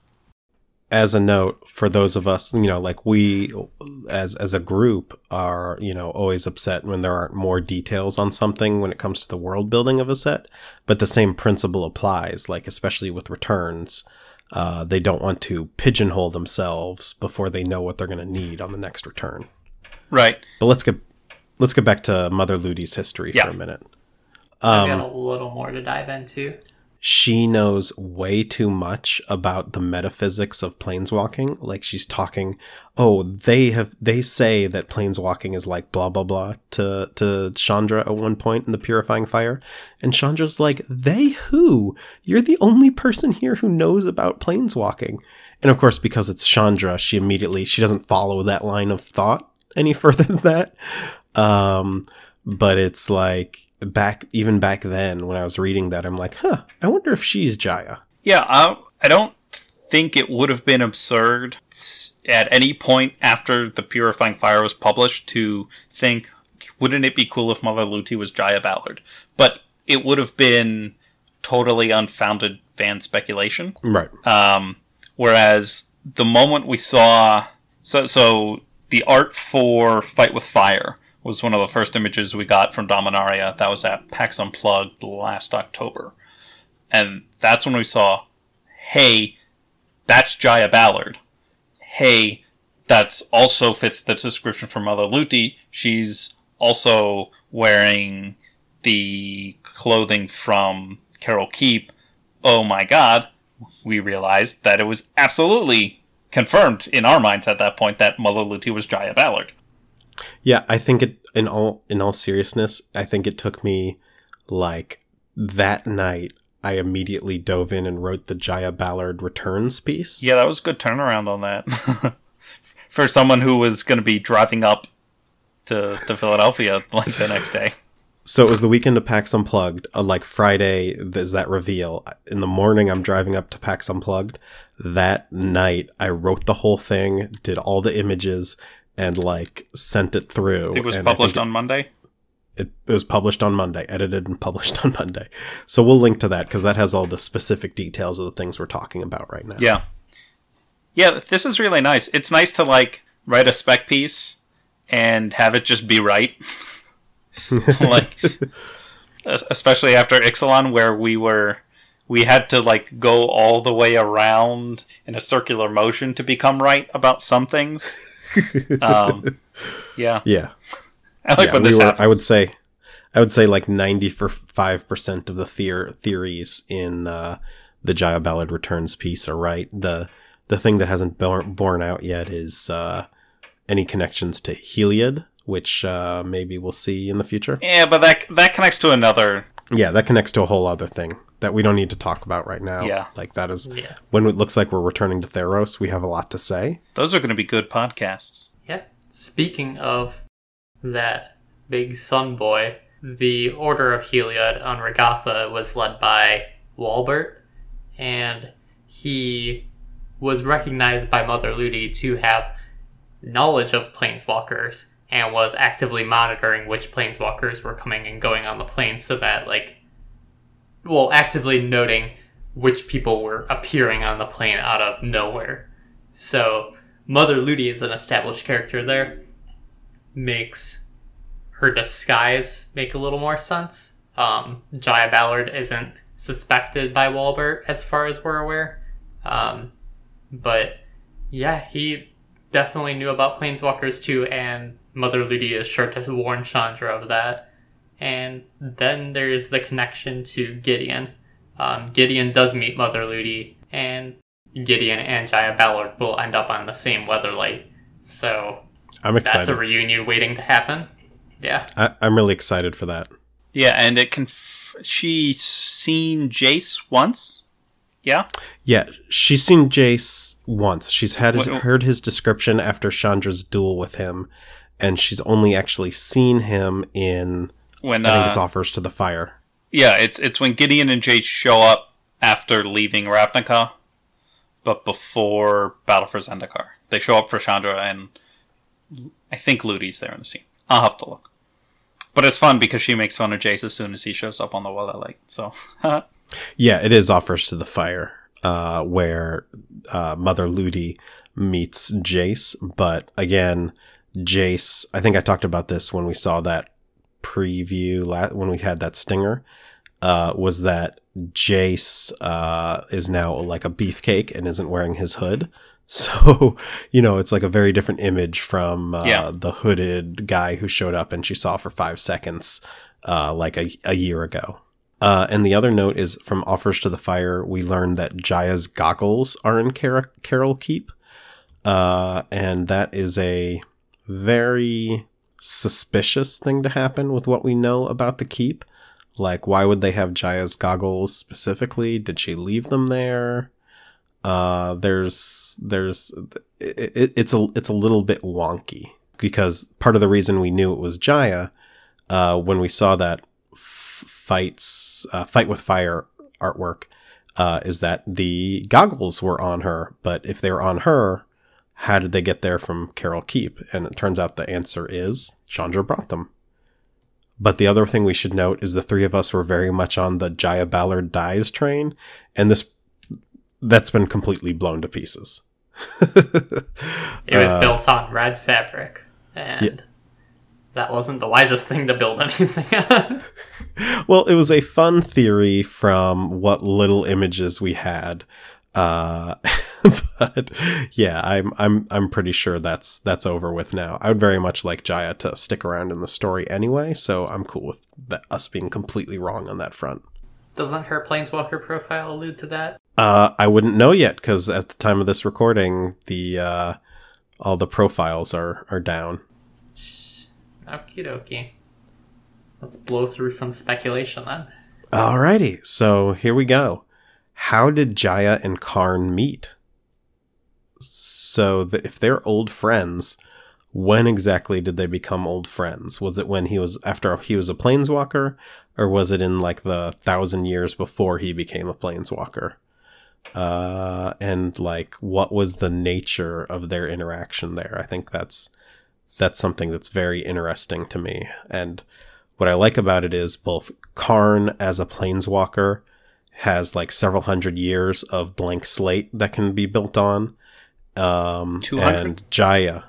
As a note for those of us you know like we as as a group are you know always upset when there aren't more details on something when it comes to the world building of a set but the same principle applies like especially with returns uh, they don't want to pigeonhole themselves before they know what they're going to need on the next return Right. but let's get let's get back to mother luti's history Yeah. for a minute I've got a little more to dive into. She knows way too much about the metaphysics of planeswalking. Like she's talking, oh, they have they say that planeswalking is like blah blah blah to to Chandra at one point in the purifying fire. And Chandra's like, they who? You're the only person here who knows about planeswalking. And of course, because it's Chandra, she immediately she doesn't follow that line of thought any further than that. Um, but it's like back even back then when I was reading that, I'm like, huh, I wonder if she's Jaya. Yeah, I, I don't think it would have been absurd at any point after the Purifying Fire was published to think, wouldn't it be cool if Mother Luti was Jaya Ballard? But it would have been totally unfounded fan speculation. Right. Um, whereas the moment we saw, so so the art for Fight with Fire was one of the first images we got from Dominaria. That was at PAX Unplugged last October, and that's when we saw, hey, that's Jaya Ballard. Hey, that's also fits the description for Mother Luti. She's also wearing the clothing from Keral Keep. Oh my god, we realized that it was absolutely confirmed in our minds at that point that Mother Luti was Jaya Ballard. Yeah, I think it in all in all seriousness, I think it took me like that night I immediately dove in and wrote the Jaya Ballard returns piece. Yeah, that was a good turnaround on that. For someone who was going to be driving up to, to Philadelphia like the next day. So it was the weekend of PAX Unplugged. Uh, like Friday, there's that reveal. In the morning, I'm driving up to PAX Unplugged. That night, I wrote the whole thing, did all the images, and like sent it through. It was And published on Monday. it, it was published on Monday, edited and published on Monday. So we'll link to that because that has all the specific details of the things we're talking about right now. Yeah. Yeah, this is really nice. It's nice to like write a spec piece and have it just be right. like especially after Ixalan where we were we had to like go all the way around in a circular motion to become right about some things. Um, yeah. Yeah. I like yeah, when we this were- happens. I would say, I would say like ninety five percent of the theor- theories in uh, the Jaya Ballard Returns piece are right. the The thing that hasn't born, borne out yet is uh, any connections to Heliod, which uh, maybe we'll see in the future. Yeah, but that that connects to another. Yeah, that connects to a whole other thing that we don't need to talk about right now. Yeah. like that is Yeah. when it looks like we're returning to Theros. We have a lot to say. Those are going to be good podcasts. Yeah. Speaking of that big sun boy, the Order of Heliod on Regatha was led by Walbert, and he was recognized by Mother Luti to have knowledge of planeswalkers and was actively monitoring which planeswalkers were coming and going on the plane so that like well actively noting which people were appearing on the plane out of nowhere. So mother luti is an established character there. Makes her disguise make a little more sense. Um, jaya ballard isn't suspected by walbert as far as we're aware. Um, but yeah he definitely knew about planeswalkers too and mother luti is sure to warn chandra of that and then there's the connection to gideon um, gideon does meet mother luti and gideon and jaya ballard will end up on the same Weatherlight. so I'm excited. that's a reunion waiting to happen yeah I, I'm really excited for that. Yeah, and it can. Conf- she's seen Jace once. Yeah. Yeah, she's seen Jace once. She's had his, What- heard his description after Chandra's duel with him, and she's only actually seen him in When I think uh, it's offers to the fire. yeah, it's it's when Gideon and Jace show up after leaving Ravnica, but before Battle for Zendikar. They show up for Chandra, and I think Luti's there in the scene. I'll have to look. But it's fun because she makes fun of Jace as soon as he shows up on the Weather Light. So Yeah, it is offers to the fire, uh, where uh, Mother Ludi meets Jace. But again, Jace. I think I talked about this when we saw that preview la- when we had that stinger. Uh, was that Jace uh, is now like a beefcake and isn't wearing his hood. So, you know, it's like a very different image from uh, Yeah. the hooded guy who showed up and she saw for five seconds, uh, like a, a year ago. Uh, and the other note is from Offers to the Fire, we learned that Jaya's goggles are in Car- Keral Keep. Uh, and that is a very suspicious thing to happen with what we know about the Keep. Like, why would they have Jaya's goggles specifically? Did she leave them there? Uh, there's, there's, it, it, it's a, it's a little bit wonky because part of the reason we knew it was Jaya, uh, when we saw that f- fights, uh, fight with fire artwork, uh, is that the goggles were on her, but if they were on her, how did they get there from Keral Keep? And it turns out the answer is Chandra brought them. But the other thing we should note is the three of us were very much on the Jaya Ballard dies train, and this that's been completely blown to pieces. It was Uh, built on red fabric, and that wasn't the wisest thing to build anything on. Well, it was a fun theory from what little images we had. Uh, but yeah, I'm I'm I'm pretty sure that's that's over with now. I would very much like Jaya to stick around in the story anyway, so I'm cool with that, us being completely wrong on that front. Doesn't her Planeswalker profile allude to that? Uh, I wouldn't know yet because at the time of this recording, the uh, all the profiles are are down. Okie dokie. Let's blow through some speculation then. Alrighty, so here we go. How did Jaya and Karn meet? So, if they're old friends, when exactly did they become old friends? Was it when he was after he was a planeswalker, or was it in like the thousand years before he became a planeswalker? Uh, and like, what was the nature of their interaction there? I think that's that's something that's very interesting to me. And what I like about it is both Karn as a planeswalker has like several hundred years of blank slate that can be built on. Um, 200? and Jaya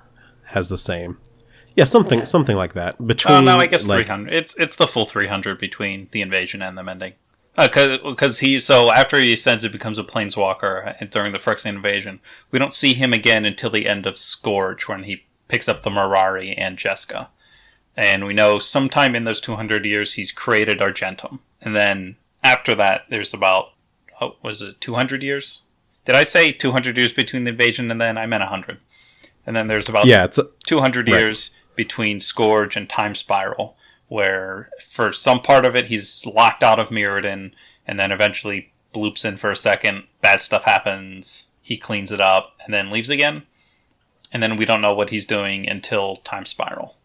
has the same. Yeah, something Yeah. something like that. Between Oh no, I guess like, three hundred. It's it's the full three hundred between the invasion and the mending. Because he so after he ascends, it becomes a planeswalker and during the Phyrexian invasion. We don't see him again until the end of Scourge when he picks up the Mirari and Jeska. And we know sometime in those 200 years he's created Argentum. And then after that, there's about, oh, was it 200 years? Did I say 200 years between the invasion and then? I meant 100. And then there's about Yeah, it's 200 Right. years between Scourge and Time Spiral, where for some part of it he's locked out of Mirrodin, and then eventually bloops in for a second, bad stuff happens, he cleans it up, and then leaves again. And then we don't know what he's doing until Time Spiral.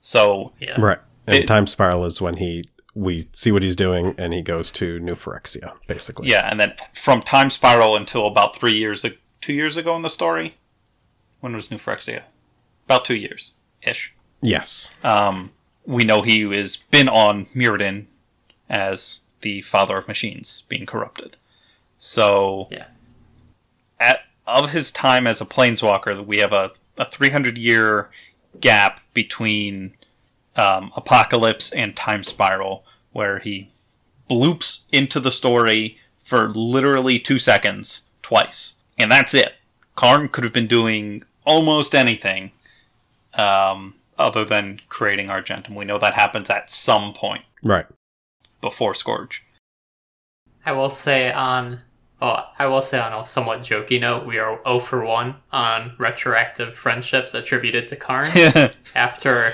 So, Yeah. right. And It- time spiral is when he we see what he's doing and he goes to New Phyrexia, basically. yeah, and then from Time Spiral until about three years, ag- two years ago in the story, when was New Phyrexia? About two years ish. Yes. um, we know he has been on Mirrodin as the father of machines being corrupted. So, Yeah. at of his time as a planeswalker, we have a, a 300 year gap between um, Apocalypse and Time Spiral, where he bloops into the story for literally two seconds twice, and that's it. Karn could have been doing almost anything um, other than creating Argentum. We know that happens at some point Right. before Scourge. I will say on oh, I will say on a somewhat jokey note, we are 0 for 1 on retroactive friendships attributed to Karn after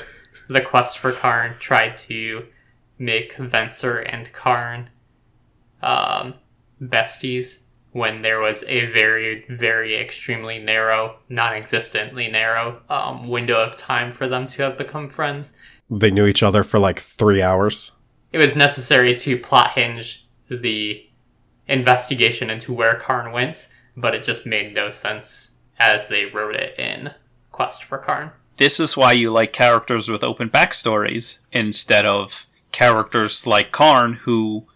the quest for Karn tried to make Venser and Karn um, besties when there was a very, very extremely narrow, non existently narrow um, window of time for them to have become friends. They knew each other for like three hours. It was necessary to plot hinge the investigation into where Karn went, but it just made no sense as they wrote it in Quest for Karn. this is why you like characters with open backstories instead of characters like Karn who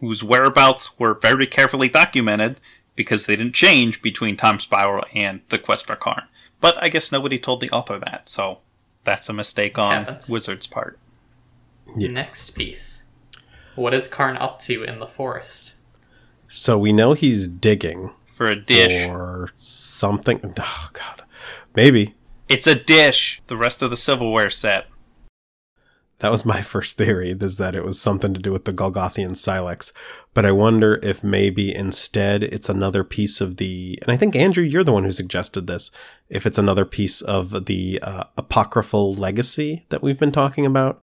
whose whereabouts were very carefully documented because they didn't change between Time Spiral and the Quest for Karn. But I guess nobody told the author that, so that's a mistake on Happens. Wizard's part. Yeah. Next piece. What is Karn up to in the forest? So we know he's digging For a dish. or something. Oh god, maybe It's a dish. The rest of the silverware set. That was my first theory. Is that it was something to do with the Golgothian Silex, but I wonder if maybe instead it's another piece of the. And I think Andrew, you're the one who suggested this. If it's another piece of the uh, apocryphal legacy that we've been talking about.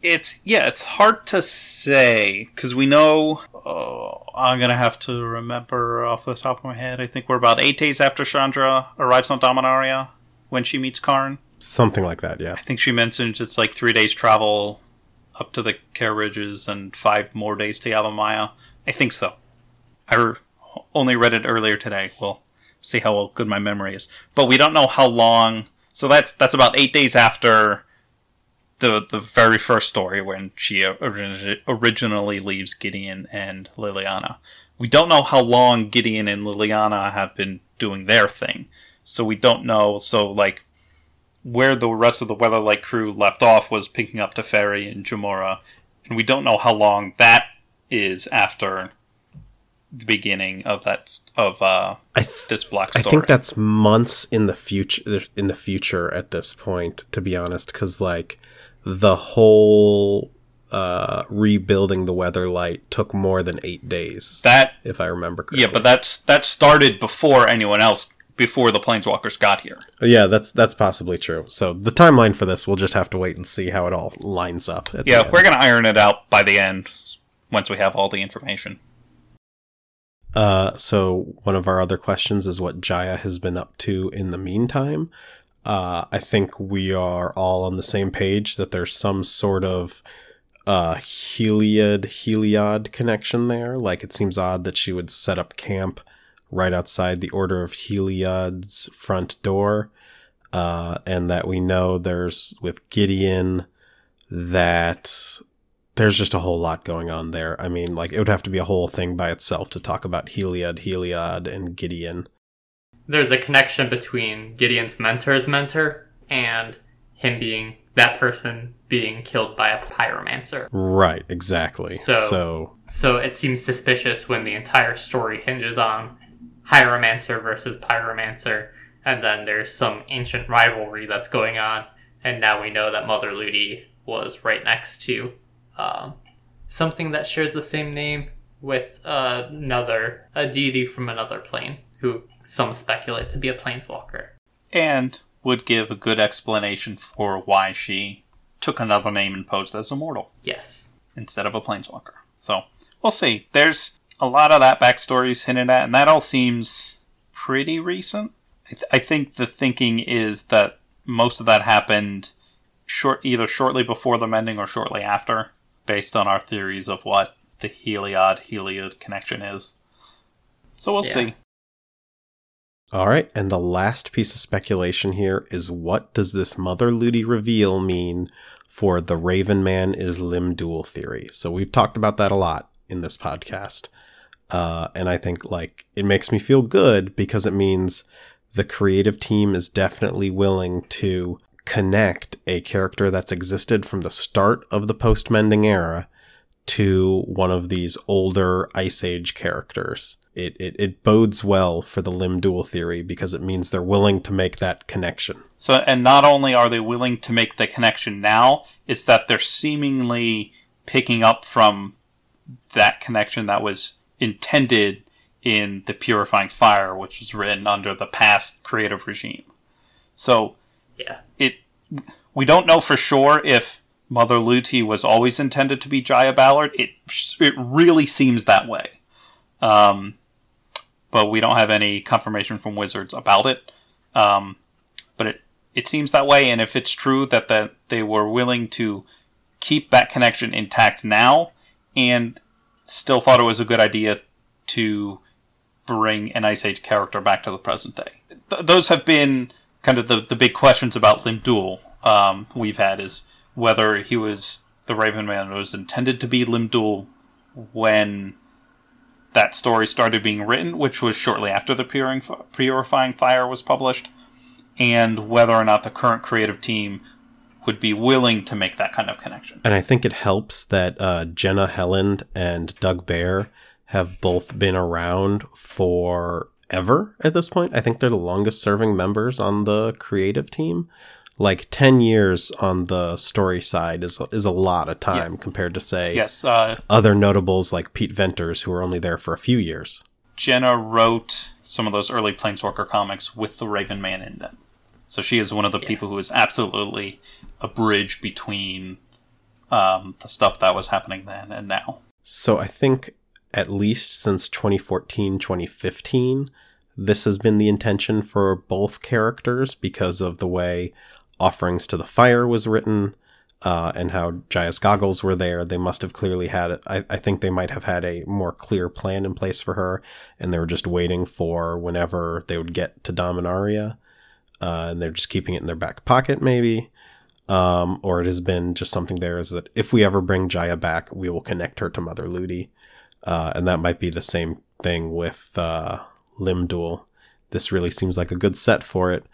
It's yeah, it's hard to say because we know. Oh, I'm gonna have to remember off the top of my head. I think we're about eight days after Chandra arrives on Dominaria when she meets Karn. Something like that, yeah. I think she mentioned it's like three days travel up to the Kher Ridges and five more days to Yavimaya. I think so. I re- only read it earlier today. We'll see how good my memory is. But we don't know how long. So that's that's about eight days after the the very first story when she origi- originally leaves Gideon and Liliana. We don't know how long Gideon and Liliana have been doing their thing. So we don't know. So like where the rest of the Weatherlight crew left off was picking up Teferi and Jamora, and we don't know how long that is after the beginning of that of uh, th- this black I think that's months in the future in the future at this point to be honest cuz like the whole uh rebuilding the weather light took more than 8 days that if I remember correctly. yeah, but that's that started before anyone else before the planeswalkers got here. Yeah, that's that's possibly true. So the timeline for this we'll just have to wait and see how it all lines up Yeah, we're gonna iron it out by the end once we have all the information. Uh, so one of our other questions is what Jaya has been up to in the meantime. Uh, I think we are all on the same page that there's some sort of uh, Heliod Heliod connection there. Like it seems odd that she would set up camp right outside the Order of Heliod's front door, uh, and that we know there's with Gideon that there's just a whole lot going on there. I mean, like it would have to be a whole thing by itself to talk about Heliod, Heliod, and Gideon. There's a connection between Gideon's mentor's mentor and him being that person being killed by a pyromancer. Right, exactly. So- so So it seems suspicious when the entire story hinges on Hieromancer versus Pyromancer, and then there's some ancient rivalry that's going on, and now we know that Mother Luti was right next to um, something that shares the same name with uh, another a deity from another plane, who some speculate to be a planeswalker. And would give a good explanation for why she took another name and posed as a mortal. Yes. instead of a planeswalker. So we'll see. There's a lot of that backstory is hinted at, and that all seems pretty recent. I, th- I think the thinking is that most of that happened short, either shortly before the mending or shortly after, based on our theories of what the Heliod Heliod connection is. So we'll Yeah. see. all right, and the last piece of speculation here is what does this Mother Luti reveal mean for the Raven Man is Limdul theory? So we've talked about that a lot in this podcast. Uh, and I think like it makes me feel good because it means the creative team is definitely willing to connect a character that's existed from the start of the post mending era to one of these older Ice Age characters. It, it, it bodes well for the Limdul theory because it means they're willing to make that connection. So, and not only are they willing to make the connection now, it's that they're seemingly picking up from that connection that was intended in the Purifying Fire, which was written under the past creative regime. So, Yeah. it we don't know for sure if Mother Luti was always intended to be Jaya Ballard. It it really seems that way, um, but we don't have any confirmation from Wizards about it. Um, but it it seems that way, and if it's true that that they were willing to keep that connection intact now, and still thought it was a good idea to bring an Ice Age character back to the present day. Th- those have been kind of the, the big questions about Limdul um, we've had is whether he was the Raven Man was intended to be Limdul when that story started being written, which was shortly after the Purifying, Fire was published, and whether or not the current creative team would be willing to make that kind of connection. And I think it helps that uh, Jenna Helland and Doug Beyer have both been around for ever at this point. I think they're the longest serving members on the creative team. Like 10 years on the story side is, is a lot of time compared to, say, Yes, uh, other notables like Pete Venters, who were only there for a few years. Jenna wrote some of those early Planeswalker comics with the Raven Man in them. So she is one of the people who is absolutely a bridge between um, the stuff that was happening then and now. So I think at least since 2014, 2015, this has been the intention for both characters because of the way Offerings to the Fire was written uh, and how Jaya's goggles were there. They must have clearly had, I, I think they might have had a more clear plan in place for her, and they were just waiting for whenever they would get to Dominaria. Uh, and they're just keeping it in their back pocket, maybe. Um, or it has been just something there is that if we ever bring Jaya back, we will connect her to Mother Luti. Uh, and that might be the same thing with uh, Limdul. This really seems like a good set for it.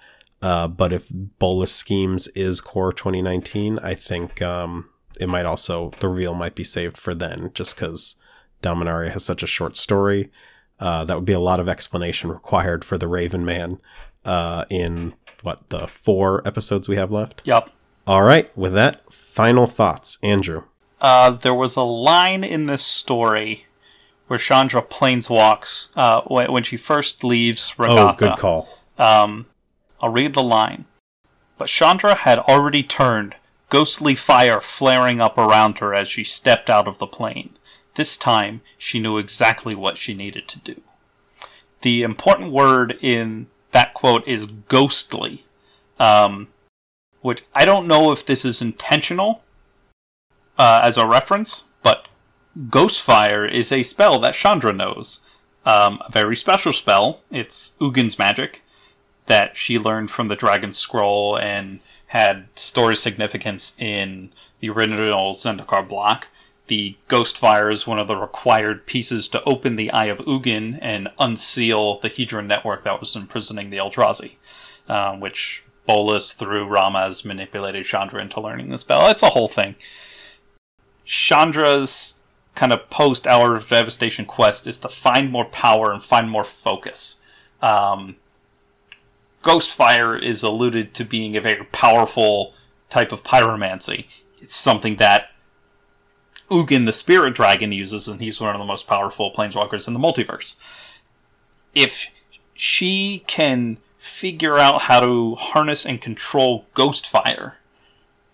Uh, but if Bolas Schemes is core 2019, I think um, it might also, the reveal might be saved for then, just because Dominaria has such a short story. Uh, that would be a lot of explanation required for the Raven Man uh, in what the four episodes we have left. Yep. All right, with that, final thoughts, Andrew. Uh, there was a line in this story where Chandra planeswalks uh, when, when she first leaves Regatha. Oh, good call. Um, I'll read the line. But Chandra had already turned, ghostly fire flaring up around her as she stepped out of the plane. This time, she knew exactly what she needed to do. The important word in that quote is ghostly, um, which I don't know if this is intentional uh, as a reference, but Ghostfire is a spell that Chandra knows. Um, a very special spell. It's Ugin's magic that she learned from the Dragon Scroll and had story significance in the original Zendikar block. The Ghostfire is one of the required pieces to open the Eye of Ugin and unseal the Hedron network that was imprisoning the Eldrazi, um, which Bolas, through Ramas, manipulated Chandra into learning the spell. It's a whole thing. Chandra's kind of post Hour of Devastation quest is to find more power and find more focus. Um, Ghostfire is alluded to being a very powerful type of pyromancy. It's something that Ugin the Spirit Dragon uses, and he's one of the most powerful planeswalkers in the multiverse. If she can figure out how to harness and control Ghostfire,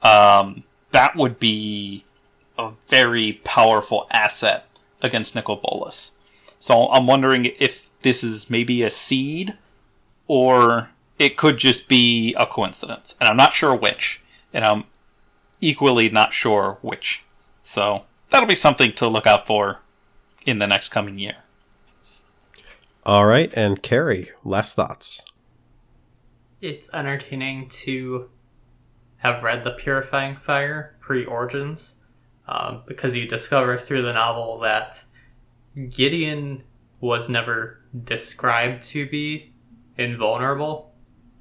um, that would be a very powerful asset against Nicol Bolas. So I'm wondering if this is maybe a seed, or it could just be a coincidence. And I'm not sure which, and I'm equally not sure which. So that'll be something to look out for in the next coming year. All right, and Carrie, last thoughts. It's entertaining to have read The Purifying Fire pre Origins um, because you discover through the novel that Gideon was never described to be invulnerable.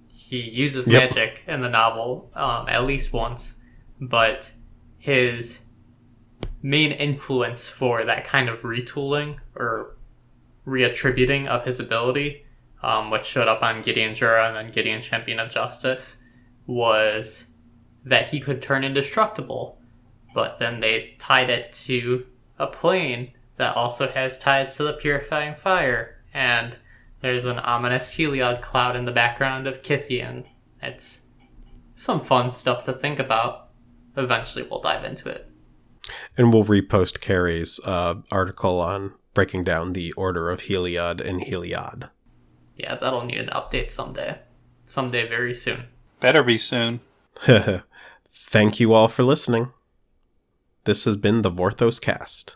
He uses Yep. magic in the novel um, at least once, but his main influence for that kind of retooling or reattributing of his ability, um, which showed up on Gideon Jura and then Gideon Champion of Justice, was that he could turn indestructible. But then they tied it to a plane that also has ties to the purifying fire, and there's an ominous Heliod cloud in the background of Kytheon. It's some fun stuff to think about. Eventually, we'll dive into it. And we'll repost Carrie's uh, article on breaking down the order of Heliud and Heliod. Yeah, that'll need an update someday. Someday very soon. Better be soon. Thank you all for listening. This has been the Vorthos Cast.